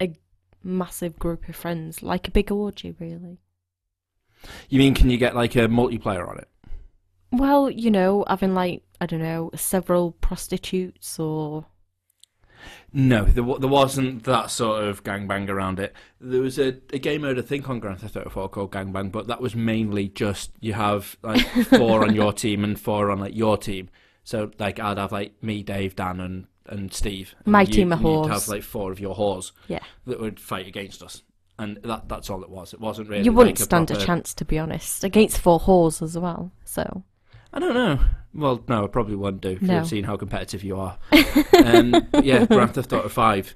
S9: a massive group of friends, like a big orgy, really.
S3: You mean can you get like a multiplayer on it?
S9: Well, you know, having like I don't know, several prostitutes or
S3: No, there, wa- there wasn't that sort of gangbang around it. There was a, a game mode, I think, on Grand Theft Auto 4 called Gangbang, but that was mainly just you have like four on your team and four on like your team. So like I'd have like me, Dave, Dan, and and Steve. And
S9: My
S3: you-
S9: team of
S3: and you'd
S9: whores.
S3: have like four of your whores
S9: Yeah.
S3: that would fight against us, and that that's all it was. It wasn't really.
S9: you wouldn't
S3: like
S9: stand a
S3: proper-
S9: chance, to be honest, against four whores as well. So
S3: I don't know. Well, no, I probably wouldn't do. If
S9: No.
S3: you've seen how competitive you are. um, yeah, Grand Theft Auto Five.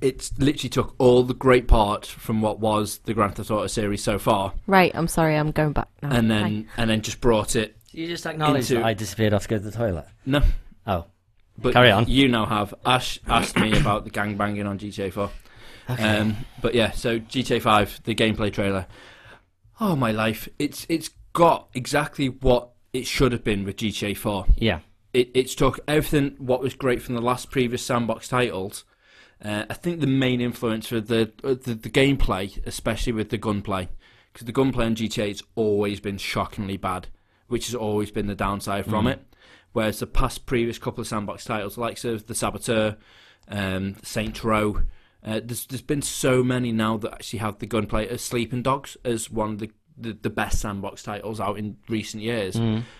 S3: It literally took all the great part from what was the Grand Theft Auto series so far,
S9: right, I'm sorry, I'm going back now.
S3: and
S9: Bye.
S3: then and then just brought it.
S1: You just acknowledged
S3: Into-
S1: that I disappeared off to go to the toilet.
S3: No,
S1: Oh,
S3: but
S1: Carry on.
S3: You now have Ash asked me about the gang banging on GTA Four. Um, but yeah, so GTA Five, the gameplay trailer. Oh my life! It's it's got exactly what it should have been with GTA Four.
S1: yeah.
S3: it, it's took everything what was great from the last previous sandbox titles. Uh, I think the main influence for the, uh, the the gameplay, especially with the gunplay, because the gunplay in GTA has always been shockingly bad, which has always been the downside from it. Whereas the past previous couple of sandbox titles, like of the Saboteur, um, Saints Row, uh, there's there's been so many now that actually have the gunplay as Sleeping Dogs as one of the the, the best sandbox titles out in recent years.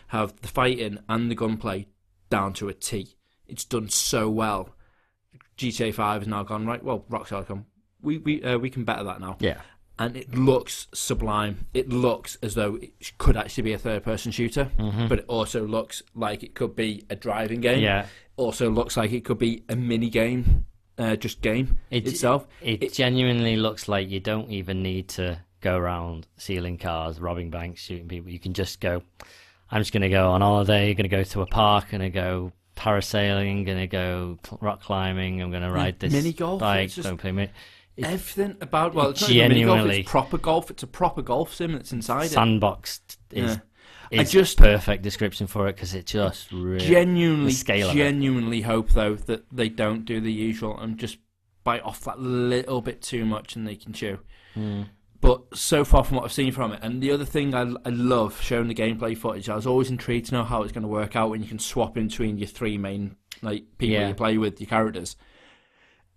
S3: Have the fighting and the gunplay down to a T. It's done so well. GTA Five has now gone right. Well, Rockstar come. We we uh, we can better that now,
S1: Yeah.
S3: and it looks sublime. It looks as though it could actually be a third-person shooter, but it also looks like it could be a driving game.
S1: Yeah.
S3: Also looks like it could be a mini game, uh, just game
S1: It-
S3: itself.
S1: It,
S3: It-
S1: genuinely looks like you don't even need to go around stealing cars, robbing banks, shooting people. You can just go. I'm just going to go on holiday. Going to go to a park. Going to go parasailing. Going to go rock climbing. I'm going to ride this
S3: mini golf,
S1: bike.
S3: just-
S1: Don't play mi- it's
S3: Everything about well, it's not even mini golf. It's proper golf. It's a proper golf sim that's inside it.
S1: sandboxed. Is,
S3: Yeah. I
S1: is
S3: just-
S1: perfect description for it because it just really
S3: genuinely,
S1: the scale of it.
S3: genuinely hope though that they don't do the usual and just bite off that little bit too much and they can chew.
S1: Hmm.
S3: But so far from what I've seen from it, and the other thing I, I love showing the gameplay footage, I was always intrigued to know how it's going to work out when you can swap in between your three main like people
S1: Yeah.
S3: you play with, your characters.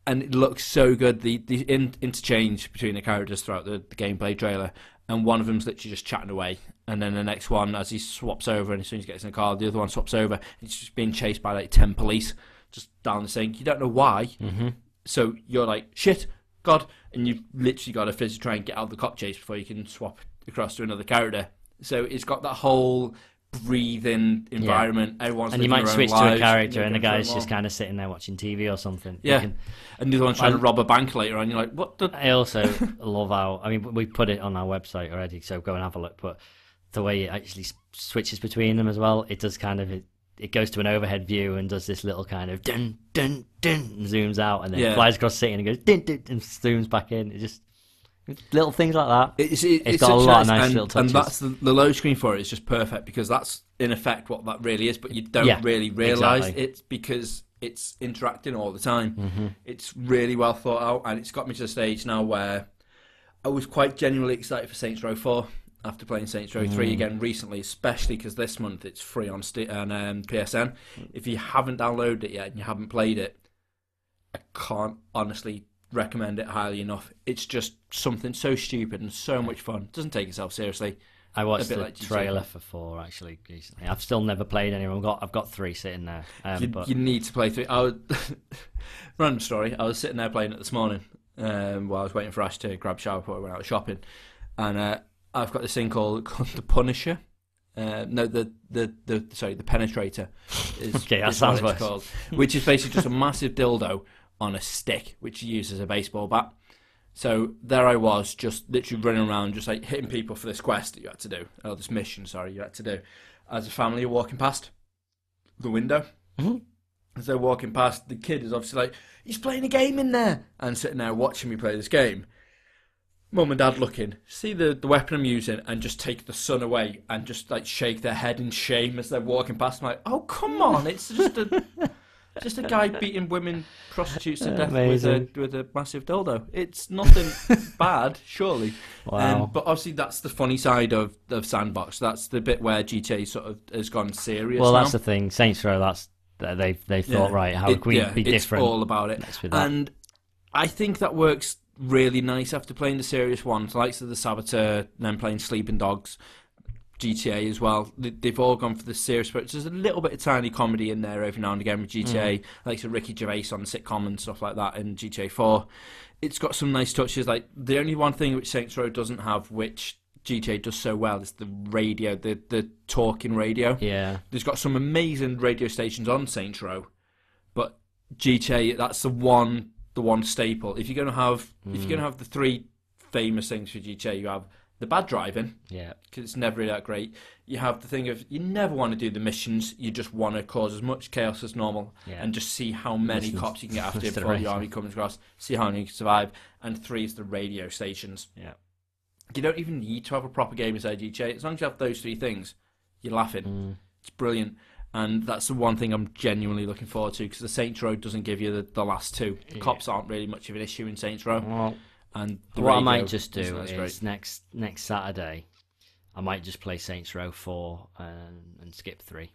S3: And it looks so good. The the in, interchange between the characters throughout the, the gameplay trailer, and one of them's literally just chatting away, and then the next one, as he swaps over, and as soon as he gets in the car, the other one swaps over, and he's just being chased by like ten police just down the sink. You don't know why,
S1: Mm-hmm.
S3: so you're like, shit, God, and you've literally got to physically try and get out of the cop chase before you can swap across to another character. So it's got that whole breathing environment. Everyone's
S1: and you might switch to a character,
S3: you're
S1: and the
S3: going for
S1: guy's just kind of sitting there watching TV or something.
S3: Yeah.
S1: can-
S3: and the other one's trying to rob a bank later on. You're like, what the?
S1: I also love how I mean we put it on our website already, so go and have a look. But the way it actually switches between them as well, it does kind of it, it goes to an overhead view and does this little kind of dun dun dun and zooms out and then
S3: Yeah.
S1: flies across the city and it goes dun dun and zooms back in. It just little things like that.
S3: It's, it,
S1: It's got a lot of nice
S3: and,
S1: little
S3: and that's the, the load screen for it is just perfect because that's in effect what that really is. But you don't
S1: Yeah,
S3: really realise
S1: exactly.
S3: it's because it's interacting all the time.
S1: Mm-hmm.
S3: It's really well thought out, and it's got me to the stage now where I was quite genuinely excited for Saints Row Four after playing Saints Row
S1: Mm.
S3: Three again recently, especially because this month it's free on Sti on um, PSN. If you haven't downloaded it yet and you haven't played it, I can't honestly recommend it highly enough. It's just something so stupid and so much fun. It doesn't take itself seriously.
S1: I watched a
S3: bit
S1: the
S3: like
S1: trailer for four actually recently. I've still never played any. I've got I've got three sitting there. Um,
S3: you,
S1: but
S3: you need to play three. I was, random story. I was sitting there playing it this morning um, while I was waiting for Ash to grab shower before I went out shopping, and uh, I've got this thing called, called the Punisher. Uh, no, the, the the sorry, the Penetrator is,
S1: Okay, that
S3: is
S1: sounds
S3: what it's called, which is basically just a massive dildo on a stick, which you use as a baseball bat. So there I was, just literally running around, just like hitting people for this quest that you had to do, or this mission, sorry, you had to do, as a family are walking past the window. As they're walking past, the kid is obviously like, he's playing a game in there, and sitting there watching me play this game. Mum and dad looking, see the, the weapon I'm using, and just take the son away and just like shake their head in shame as they're walking past. I'm like, oh come on, it's just a just a guy beating women prostitutes to death with a with a massive dildo. It's nothing bad, surely.
S1: Wow.
S3: Um, but obviously, that's the funny side of, of Sandbox. That's the bit where GTA sort of has gone serious.
S1: well,
S3: now.
S1: that's the thing. Saints Row. That's That They they thought
S3: Yeah.
S1: right, how
S3: It-
S1: can we
S3: yeah,
S1: be
S3: it's
S1: different?
S3: all about it.
S1: Let's do that.
S3: And I think that works really nice after playing the serious ones, likes of the Saboteur, then playing Sleeping Dogs, GTA as well. They- They've all gone for the serious approach. There's a little bit of tiny comedy in there every now and again with GTA, mm. like so Ricky Gervais on the sitcom and stuff like that in GTA 4. It's got some nice touches. Like the only one thing which Saints Row doesn't have, which GTA does so well, is the radio, the the talking radio.
S1: yeah,
S3: There's got some amazing radio stations on Saints Row, but GTA that's the one the one staple. If you're gonna have if you're gonna have the three famous things for GTA, you have the bad driving
S1: yeah,
S3: because it's never really that great. You have the thing of you never want to do the missions. You just want to cause as much chaos as normal
S1: Yeah.
S3: and just see how many
S1: Listen-
S3: cops you can get after
S1: to the
S3: before the army comes across. See how many you can survive. And three is the radio stations.
S1: yeah.
S3: You don't even need to have a proper game inside GTA. As long as you have those three things, you're laughing.
S1: Mm.
S3: It's brilliant. And that's the one thing I'm genuinely looking forward to because the Saints Row doesn't give you the, the last two. The
S1: Yeah.
S3: cops aren't really much of an issue in Saints Row.
S1: Well,
S3: And the
S1: what I might just do
S3: isn't great.
S1: next next Saturday, I might just play Saints Row four and, and skip three,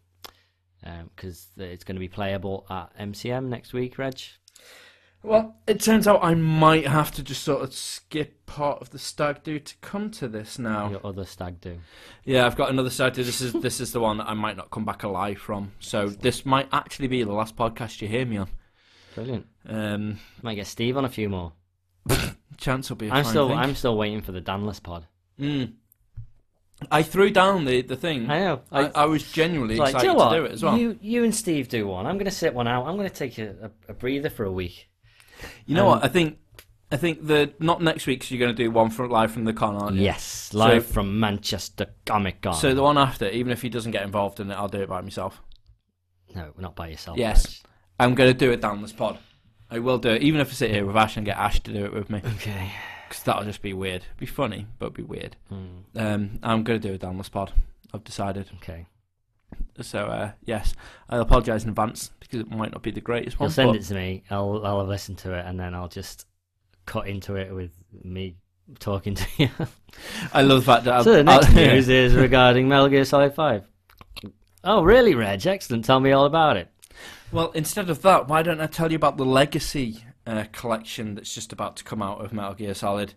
S1: um, because it's going to be playable at MCM next week, Reg.
S3: Well, it turns out I might have to just sort of skip part of the stag do to come to this now.
S1: Your other stag do.
S3: Yeah, I've got another stag do. This is this is the one that I might not come back alive from. So this might actually be the last podcast you hear me on.
S1: Brilliant.
S3: Um,
S1: Might get Steve on a few more.
S3: chance will be. A
S1: I'm still
S3: thing.
S1: I'm still waiting for the Danless pod.
S3: Mm. I threw down the the thing.
S1: I know.
S3: I, I was genuinely
S1: like,
S3: excited
S1: you know
S3: to do it as well.
S1: You you and Steve do one. I'm going to sit one out. I'm going to take a, a, a breather for a week.
S3: You know
S1: Um,
S3: what? I think I think the not next week. So you're going to do one from live from the con, aren't you?
S1: Yes, live
S3: So-
S1: from Manchester Comic Con.
S3: So the one after, even if he doesn't get involved in it, I'll do it by myself.
S1: no, not by yourself.
S3: Yes.
S1: Reg.
S3: I'm going to do it down this pod. I will do it, even if I sit here with Ash and get Ash to do it with me,
S1: Okay.
S3: because that'll just be weird. Be funny, but be weird.
S1: Hmm,
S3: Um, I'm going to do it down this pod. I've decided.
S1: okay.
S3: So uh, yes, I apologise in advance because it might not be the greatest one.
S1: You'll send
S3: but-
S1: it to me. I'll I'll have listened to it and then I'll just cut into it with me talking to you.
S3: I love the fact that.
S1: so the
S3: I'll-
S1: next
S3: I'll-
S1: news is regarding Metal Gear Solid Five. Oh really, Reg? Excellent. Tell me all about it.
S3: Well, instead of that, why don't I tell you about the Legacy uh, collection that's just about to come out of Metal Gear Solid?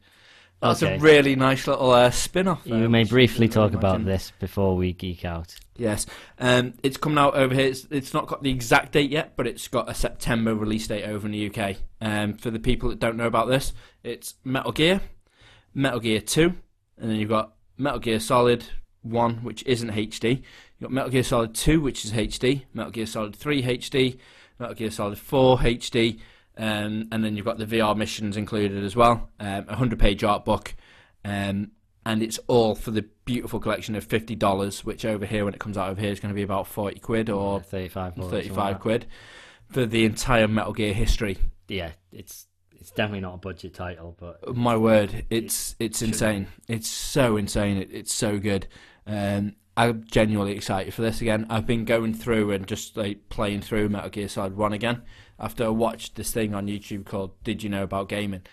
S3: That's
S1: Okay.
S3: a really nice little uh, spin-off. there,
S1: You may briefly talk about this before we geek out.
S3: Yes, um, it's coming out over here. It's, it's not got the exact date yet, but it's got a September release date over in the UK. Um, for the people that don't know about this, it's Metal Gear, Metal Gear Two, and then you've got Metal Gear Solid One, which isn't HD. You've got Metal Gear Solid Two, which is HD. Metal Gear Solid Three HD. Metal Gear Solid Four HD. Um, and then you've got the VR missions included as well. Um, a hundred-page art book. Um, and it's all for the beautiful collection of fifty dollars, which over here, when it comes out over here, is going to be about forty quid or
S1: thirty-five. or
S3: thirty-five quid for the entire Metal Gear history.
S1: Yeah, it's it's definitely not a budget title, but
S3: My word, it's it's insane. It's so insane. It, it's so good. Um, I'm genuinely excited for this again. I've been going through and just like playing through Metal Gear Solid One again after I watched this thing on YouTube called "Did You Know About Gaming?"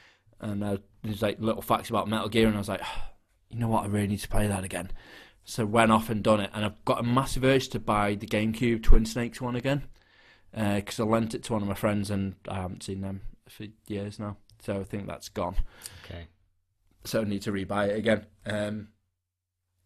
S3: and uh, there's like little facts about Metal Gear, and I was like, you know what, I really need to play that again. So went off and done it, and I've got a massive urge to buy the GameCube Twin Snakes one again because I lent it to one of my friends, and I haven't seen them for years now. So I think that's gone
S1: okay.
S3: so I need to rebuy it again. Um,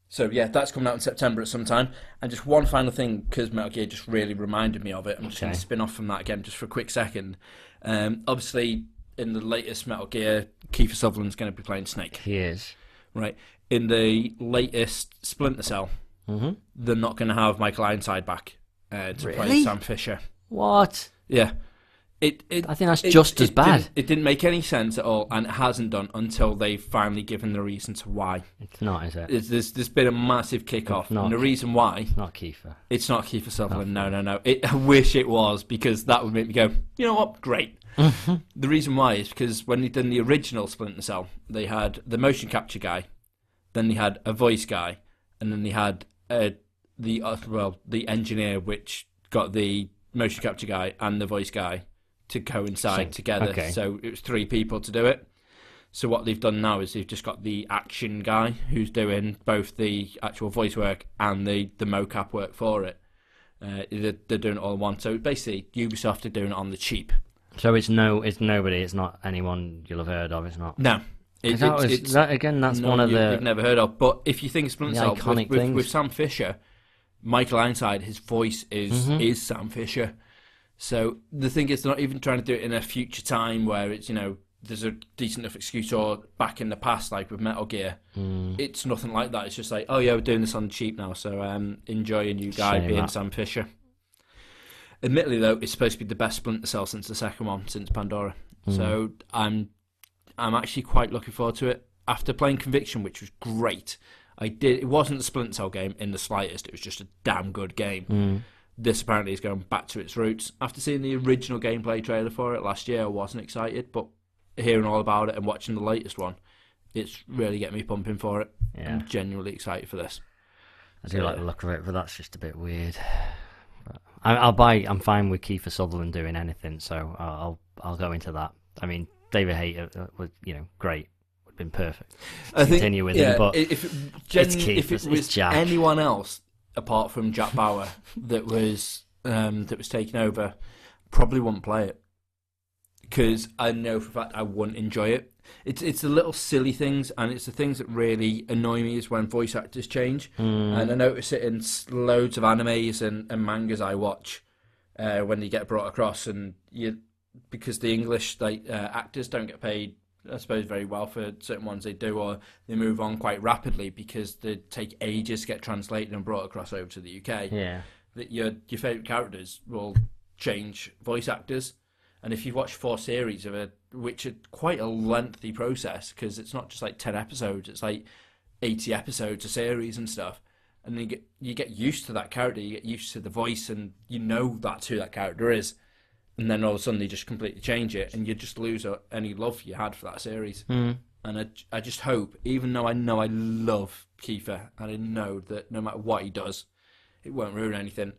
S3: so yeah, that's coming out in September at some time. And just one final thing, because Metal Gear just really reminded me of it. I'm just going to spin off from that again, just for a quick second. Um, obviously, in the latest Metal Gear, Kiefer Sutherland's going to be playing Snake,
S1: He is.
S3: right? In the latest Splinter Cell,
S1: Mm-hmm.
S3: they're not going to have Michael Ironside back uh, to play Sam Fisher.
S1: What?
S3: Yeah. It, it,
S1: I think that's
S3: it-
S1: just as bad.
S3: Didn't, it didn't make any sense at all, and it hasn't done until they've finally given the reason to why.
S1: It's not, is it?
S3: There's, there's, there's been a massive kick-off,
S1: not.
S3: and the reason why
S1: It's not Kiefer.
S3: it's not Kiefer Sutherland. No, no, no. It, I wish it was because that would make me go, you know what? Great. the reason why is because when they done the original Splinter Cell, they had the motion capture guy, then they had a voice guy, and then they had uh, the uh, well the engineer which got the motion capture guy and the voice guy to coincide together.
S1: Okay.
S3: So it was three people to do it. So what they've done now is they've just got the action guy who's doing both the actual voice work and the the mocap work for it. Uh, they're, they're doing it all in one. So basically, Ubisoft are doing it on the cheap.
S1: So it's no, it's nobody. It's not anyone you'll have heard of. It's not.
S3: No. It,
S1: that, was-
S3: it's
S1: that again? That's
S3: no
S1: one of
S3: you,
S1: the.
S3: you've never heard of. But if you think Splinter Cell with, with, with Sam Fisher, Michael Ironside, his voice is
S1: Mhm.
S3: is Sam Fisher. So the thing is, they're not even trying to do it in a future time where it's you know there's a decent enough excuse or back in the past like with Metal Gear.
S1: Mm.
S3: It's nothing like that. It's just like, oh yeah, we're doing this on cheap now, so um, enjoy a new guy
S1: Shame
S3: being
S1: that.
S3: Sam Fisher. Admittedly, though, it's supposed to be the best Splinter Cell since the second one, since Pandora.
S1: Mm.
S3: So I'm, I'm actually quite looking forward to it. After playing Conviction, which was great, I did. It wasn't a Splinter Cell game in the slightest. It was just a damn good game.
S1: Mm.
S3: This apparently is going back to its roots. After seeing the original gameplay trailer for it last year, I wasn't excited, but hearing all about it and watching the latest one, it's really getting me pumping for it.
S1: Yeah.
S3: I'm genuinely excited for this.
S1: I do
S3: So,
S1: like the look of it, but that's just a bit weird. But I, I'll buy. I'm fine with Kiefer Sutherland doing anything, so I'll I'll, go into that. I mean, David Hayter uh, was you know great, would have been perfect.
S3: I think,
S1: Continue with
S3: yeah,
S1: him, but
S3: if it, gen-
S1: it's Keith,
S3: if it was
S1: it's Jack.
S3: anyone else apart from Jack Bauer that was um, that was taking over, probably wouldn't play it because I know for a fact I wouldn't enjoy it. It's it's the little silly things and it's the things that really annoy me is when voice actors change.
S1: Mm.
S3: And I notice it in loads of animes and, and mangas I watch uh, when they get brought across, and you because the English like uh, actors don't get paid, I suppose, very well for certain ones they do, or they move on quite rapidly because they take ages to get translated and brought across over to the UK.
S1: yeah,
S3: That your your favorite characters will change voice actors. And if you watch four series of it, which are quite a lengthy process, because it's not just like ten episodes; it's like eighty episodes a series and stuff. And then you get you get used to that character, you get used to the voice, and you know that's who that character is. And then all of a sudden they just completely change it, and you just lose any love you had for that series.
S1: mm.
S3: And I, I just hope, even though I know I love Kiefer, and I know that no matter what he does, it won't ruin anything.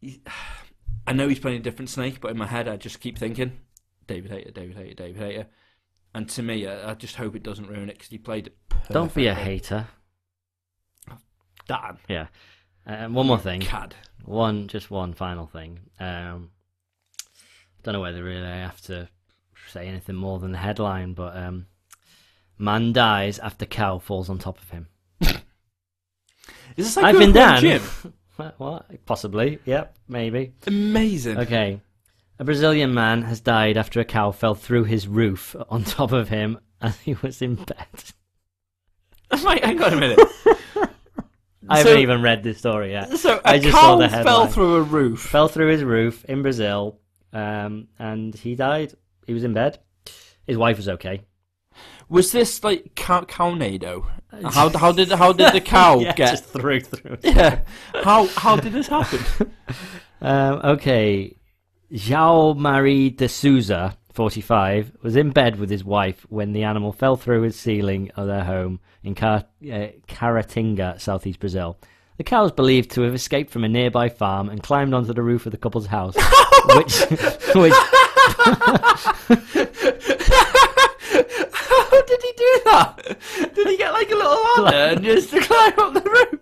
S3: He, I know he's playing a different Snake, but in my head I just keep thinking David Hayter, David Hayter, David Hayter. And to me, I, I just hope it doesn't ruin it because he played it.
S1: don't be a hater.
S3: Dan,
S1: Yeah. Um, one more thing.
S3: cad.
S1: One, just one final thing. Um, don't know whether really I have to say anything more than the headline, but um, man dies after cow falls on top of him.
S3: Is this like
S1: I've been down.
S3: gym?
S1: What? Possibly. Yep. Maybe.
S3: Amazing.
S1: Okay. A Brazilian man has died after a cow fell through his roof on top of him as he was in bed.
S3: Wait, hang on a minute.
S1: I haven't even read this story yet.
S3: So a
S1: I just
S3: cow
S1: saw the
S3: fell through a roof.
S1: Fell through his roof in Brazil, um, and he died. He was in bed. His wife was okay.
S3: Was this like cow- cownado? How how did how did the cow
S1: yeah,
S3: get?
S1: just through through.
S3: Yeah. How how did this happen?
S1: Um, okay. João Marie de Souza, 45, was in bed with his wife when the animal fell through his ceiling of their home in Car- uh, Caratinga, southeast Brazil. The cow is believed to have escaped from a nearby farm and climbed onto the roof of the couple's house, which, which
S3: How did he do that? Did he get like a little ladder and just to climb up the roof?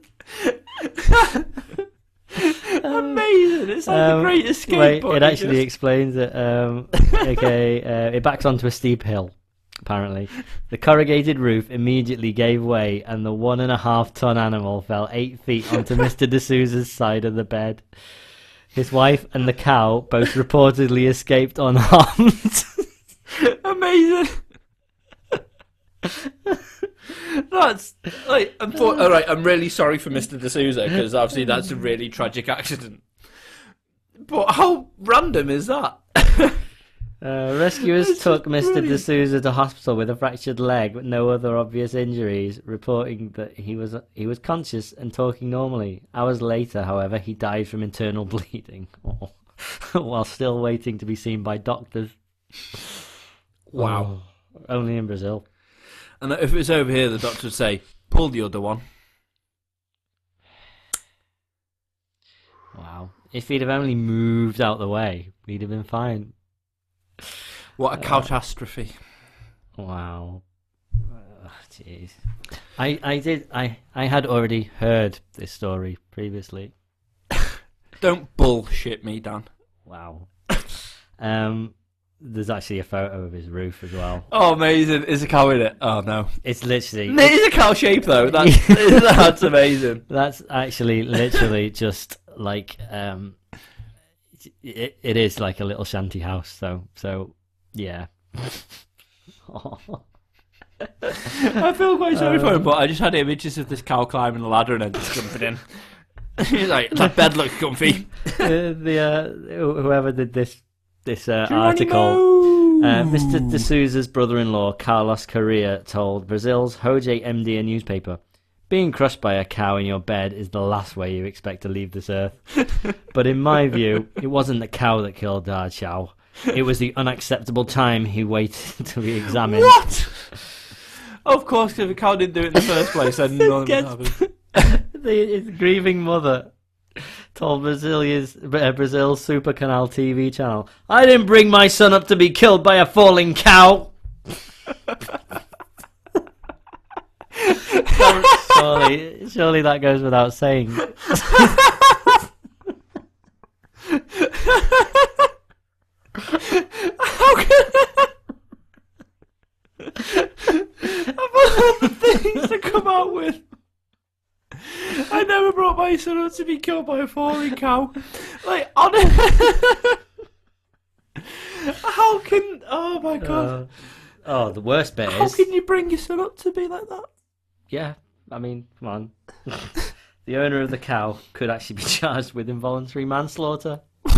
S3: Amazing! It's like
S1: Um,
S3: the great escape.
S1: Wait, it actually
S3: just-
S1: explains it. Um, okay, uh, it backs onto a steep hill. Apparently, the corrugated roof immediately gave way, and the one and a half ton animal fell eight feet onto Mister D'Souza's side of the bed. His wife and the cow both reportedly escaped unharmed.
S3: Amazing. That's like. I'm for, all right. I'm really sorry for Mr. D'Souza because obviously that's a really tragic accident. But how random is that?
S1: Uh, rescuers
S3: This is
S1: took Mr.
S3: brilliant.
S1: D'Souza to hospital with a fractured leg, but no other obvious injuries, reporting that he was he was conscious and talking normally. Hours later, however, he died from internal bleeding, while still waiting to be seen by doctors.
S3: Wow.
S1: Oh, only in Brazil.
S3: And if it was over here, the doctor would say, "Pull the other one."
S1: Wow. If he'd have only moved out the way, he'd have been fine.
S3: What a catastrophe!
S1: Wow. Ugh, Jeez. I, I did I, I had already heard this story previously.
S3: don't bullshit me, Dan.
S1: Wow. um, there's actually a photo of his roof as well.
S3: Oh, amazing! Is a cow in it? Oh no,
S1: It's literally.
S3: it is a cow shape though. That's that's amazing.
S1: That's actually literally just like um, it, it is like a little shanty house. So so yeah.
S3: I feel quite sorry for him, but I just had images of this cow climbing the ladder and then just jumping in. He's like, that bed looks comfy.
S1: the the uh, whoever did this this uh, article. Uh, Mr. D'Souza's brother-in-law, Carlos Correa, told Brazil's Hoje em Dia newspaper, "Being crushed by a cow in your bed is the last way you expect to leave this earth." but in my view, it wasn't the cow that killed Dad Chow. It was the unacceptable time he waited to be examined.
S3: What? Of course, because the cow didn't do it in the first place, then none
S1: Gets-
S3: happened.
S1: the, his grieving mother told Brazilia's, uh, Brazil's Super Canal TV channel, I didn't bring my son up to be killed by a falling cow. Surely, surely that goes without saying.
S3: How can Of all the things to come out with, I never brought my son up to be killed by a falling cow. Like, on How can. Oh my god.
S1: Uh, oh, the worst bit
S3: How
S1: is,
S3: can you bring your son up to be like that?
S1: yeah, I mean, come on. the owner of the cow could actually be charged with involuntary manslaughter.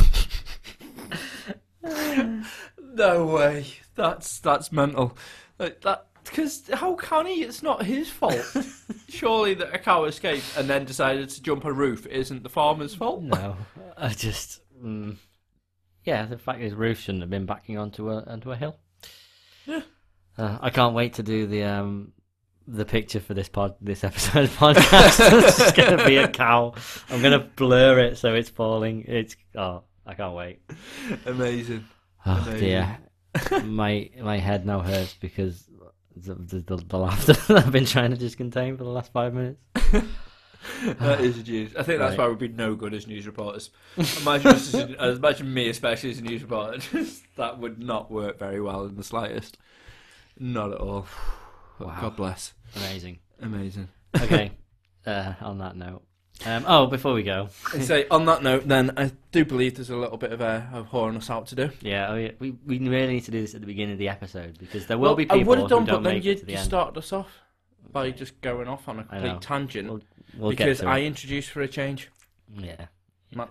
S3: No way. That's that's mental. Like that because how can he? It's not his fault. Surely that a cow escaped and then decided to jump a roof isn't the farmer's fault.
S1: No, I just, mm, yeah, the fact his roof shouldn't have been backing onto a onto a hill.
S3: Yeah.
S1: Uh, I can't wait to do the um the picture for this pod this episode of podcast. it's just gonna be a cow. I'm gonna blur it so it's falling. It's oh, I can't wait.
S3: Amazing.
S1: Oh
S3: Amazing.
S1: dear, my my head now hurts because the the, the, the laughter that I've been trying to just contain for the last five minutes.
S3: That is news. I think that's
S1: Right.
S3: why we'd be no good as news reporters. Imagine, us as- imagine me, especially as a news reporter. Just, that would not work very well in the slightest. Not at all.
S1: Wow.
S3: God bless.
S1: Amazing.
S3: Amazing.
S1: Okay. uh, on that note, um, oh, before we go,
S3: And so, on that note, then I do believe there's a little bit of a of whoring us out to do.
S1: Yeah, oh yeah, we we really need to do this at the beginning of the episode because there will be
S3: I
S1: people
S3: would
S1: who
S3: have done,
S1: don't
S3: but then
S1: make
S3: you,
S1: it to the
S3: you
S1: end.
S3: started us off by just going off on a complete tangent
S1: We'll, we'll
S3: because I introduced for a change.
S1: yeah.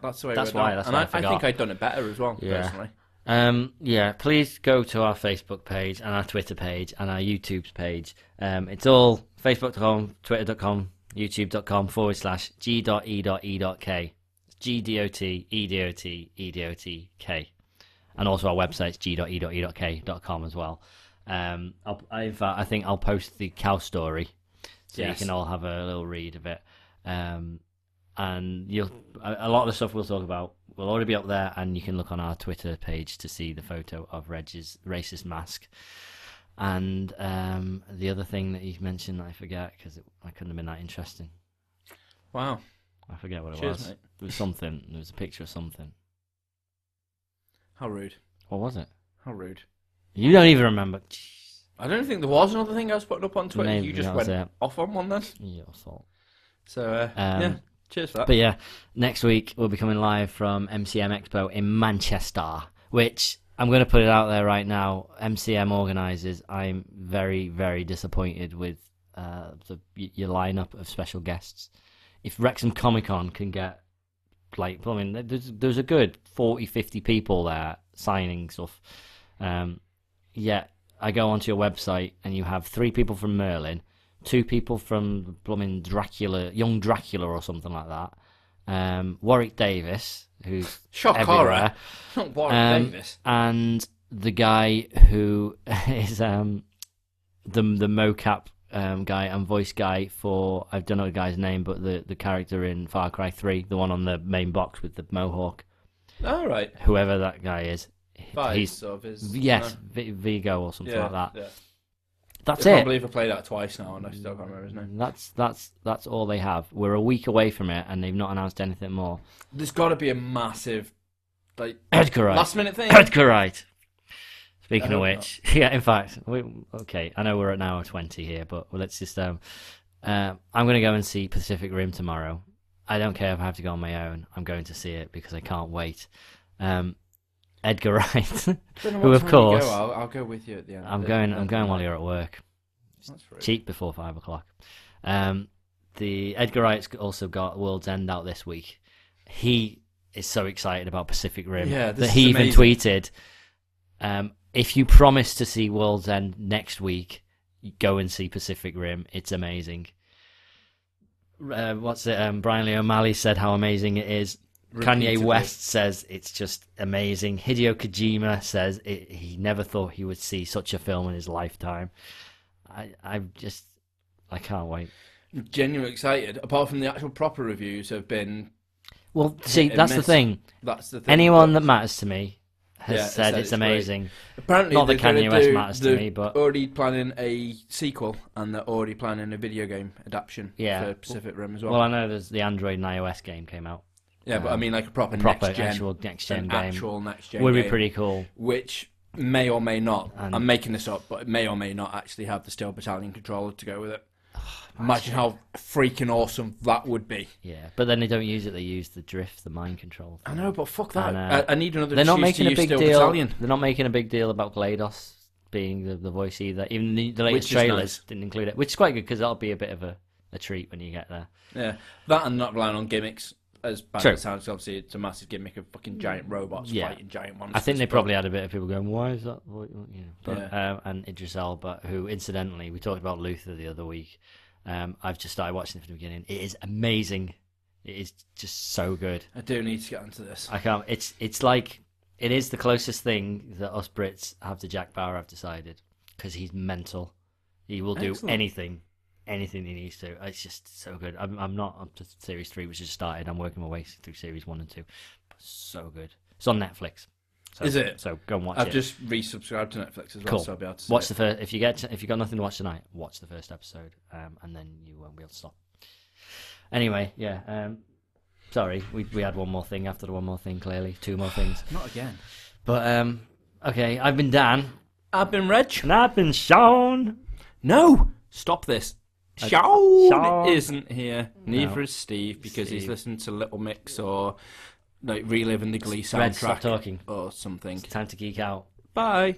S3: That's the way.
S1: That's why,
S3: down.
S1: that's
S3: and
S1: why I
S3: I, I think. I'd done it better as well.
S1: Yeah.
S3: Personally,
S1: Um, yeah, please go to our Facebook page and our Twitter page and our YouTube page. Um, it's all facebook.com, twitter.com, youtube.com forward slash g.e.e.k. G-D-O-T, E-D-O-T, E-D-O-T-K. And also our website's g.e.e.k.com as well. Um, I'll, I, in fact, I think I'll post the cow story so
S3: Yes.
S1: you can all have a little read of it. Um, and you'll a, lot of the stuff we'll talk about will already be up there, and you can look on our Twitter page to see the photo of Reg's racist mask. And um, the other thing that you mentioned, that I forget because I couldn't have been that interesting.
S3: wow.
S1: I forget what it
S3: Cheers,
S1: was.
S3: mate.
S1: There was something. There was a picture of something.
S3: How rude.
S1: What was it?
S3: How rude.
S1: You don't even remember.
S3: I don't think there was another thing I was putting up on Twitter.
S1: Maybe
S3: you just went
S1: it.
S3: off on one then.
S1: Your fault.
S3: So uh,
S1: Um,
S3: yeah, cheers for that.
S1: But yeah, next week we'll be coming live from MCM Expo in Manchester, which I'm going to put it out there right now. MCM organisers, I'm very, very disappointed with uh, the, your lineup of special guests. If Wrexham Comic Con can get, like, I mean, there's, there's a good 40, 50 people there signing stuff. Um, yet, I go onto your website and you have three people from Merlin, two people from blooming Dracula, young Dracula or something like that. Um, Warwick Davis, who's
S3: Shock
S1: everywhere,
S3: horror. Warwick
S1: um,
S3: Davis.
S1: and the guy who is um, the the mocap um, guy and voice guy for I don't know the guy's name, but the the character in Far Cry Three, the one on the main box with the mohawk,
S3: All right.
S1: whoever that guy is,
S3: Vibes
S1: he's
S3: of his.
S1: yes, V- Vigo or something
S3: yeah,
S1: like that.
S3: yeah.
S1: That's it.
S3: I can't
S1: it.
S3: believe I played that twice now, and I still can't remember his name.
S1: That's that's that's all they have. We're a week away from it, and they've not announced anything more.
S3: There's got to be a massive, like,
S1: Edgar Wright.
S3: last minute thing.
S1: Edgar Wright. Speaking of which, yeah, in fact, we, okay, I know we're at an hour twenty here, but let's just um, uh, I'm going to go and see Pacific Rim tomorrow. I don't care if I have to go on my own. I'm going to see it because I can't wait. Um, Edgar Wright, who of course
S3: go, I'll, I'll go with you at the end.
S1: I'm going. I'm going while you're at work.
S3: That's
S1: cheap before five o'clock. Um, the Edgar Wright's also got World's End out this week. He is so excited about Pacific Rim
S3: Yeah,
S1: that he even tweeted, um, "If you promise to see World's End next week, go and see Pacific Rim. It's amazing." Uh, what's it? Um, Brian Lee O'Malley said how amazing it is. Kanye West says it's just amazing. Hideo Kojima says it, he never thought he would see such a film in his lifetime. I, I just, I can't wait.
S3: Genuinely excited. Apart from the actual proper reviews have been.
S1: Well, see, that's the thing.
S3: That's the thing.
S1: Anyone that matters to me has
S3: Yeah,
S1: said, it's,
S3: great.
S1: amazing.
S3: Apparently,
S1: Not that Kanye West matters to me, but-
S3: already planning a sequel and they're already planning a video game adaptation
S1: Yeah.
S3: for Pacific Rim as well.
S1: Well, I know there's the Android and iOS game came out.
S3: Yeah, but I
S1: um,
S3: mean, like a proper,
S1: Proper
S3: next gen,
S1: actual next gen
S3: an
S1: game
S3: actual next gen
S1: would be
S3: game,
S1: pretty cool.
S3: which may or may not.
S1: And-
S3: I'm making this up, but it may or may not actually have the Steel Battalion controller to go with it. Imagine how freaking awesome that would be.
S1: Yeah, but then they don't use it. They use the drift, the mind control.
S3: I know, but fuck that.
S1: And, uh,
S3: I, I need another.
S1: They're not making a big deal.
S3: Battalion.
S1: They're not making a big deal about GLaDOS being the, the voice either. Even the, the latest trailers
S3: nice.
S1: didn't include it, which is quite good because that'll be a bit of a, a treat when you get there.
S3: Yeah, that and not relying on gimmicks. As bad
S1: True.
S3: as it sounds, obviously it's a massive gimmick of fucking giant robots
S1: Yeah.
S3: fighting giant monsters.
S1: I think they
S3: but-
S1: probably had a bit of people going, "Why is that?" voice?" You know, but
S3: Yeah.
S1: um, and Idris Elba, who incidentally we talked about Luther the other week. Um, I've just started watching it from the beginning. It is amazing. It is just so good.
S3: I do need to get into this.
S1: I can't. It's it's like it is the closest thing that us Brits have to Jack Bauer. I've decided because he's mental. He will do
S3: Excellent.
S1: anything, anything he needs to. It's just so good. I'm I'm not up to series three, which has started. I'm working my way through series one and two. But so good. It's on Netflix. So,
S3: Is it?
S1: So go and watch it.
S3: I've
S1: it.
S3: just resubscribed to Netflix as well,
S1: Cool.
S3: so I'll be able to see
S1: watch
S3: it.
S1: the first. If you get if you got nothing to watch tonight, watch the first episode, um, and then you won't be able to stop. Anyway, yeah. Um, sorry, we we had one more thing after the one more thing. Clearly, two more things.
S3: Not again.
S1: But um, okay, I've been Dan,
S3: I've been Reg.
S1: and I've been Sean.
S3: No, stop this. Sean,
S1: Sean.
S3: isn't here. Neither
S1: No.
S3: is Steve because he's listening to Little Mix or like reliving the Glee
S1: Red, stop
S3: soundtrack
S1: talking.
S3: or something.
S1: It's time to geek out.
S3: Bye.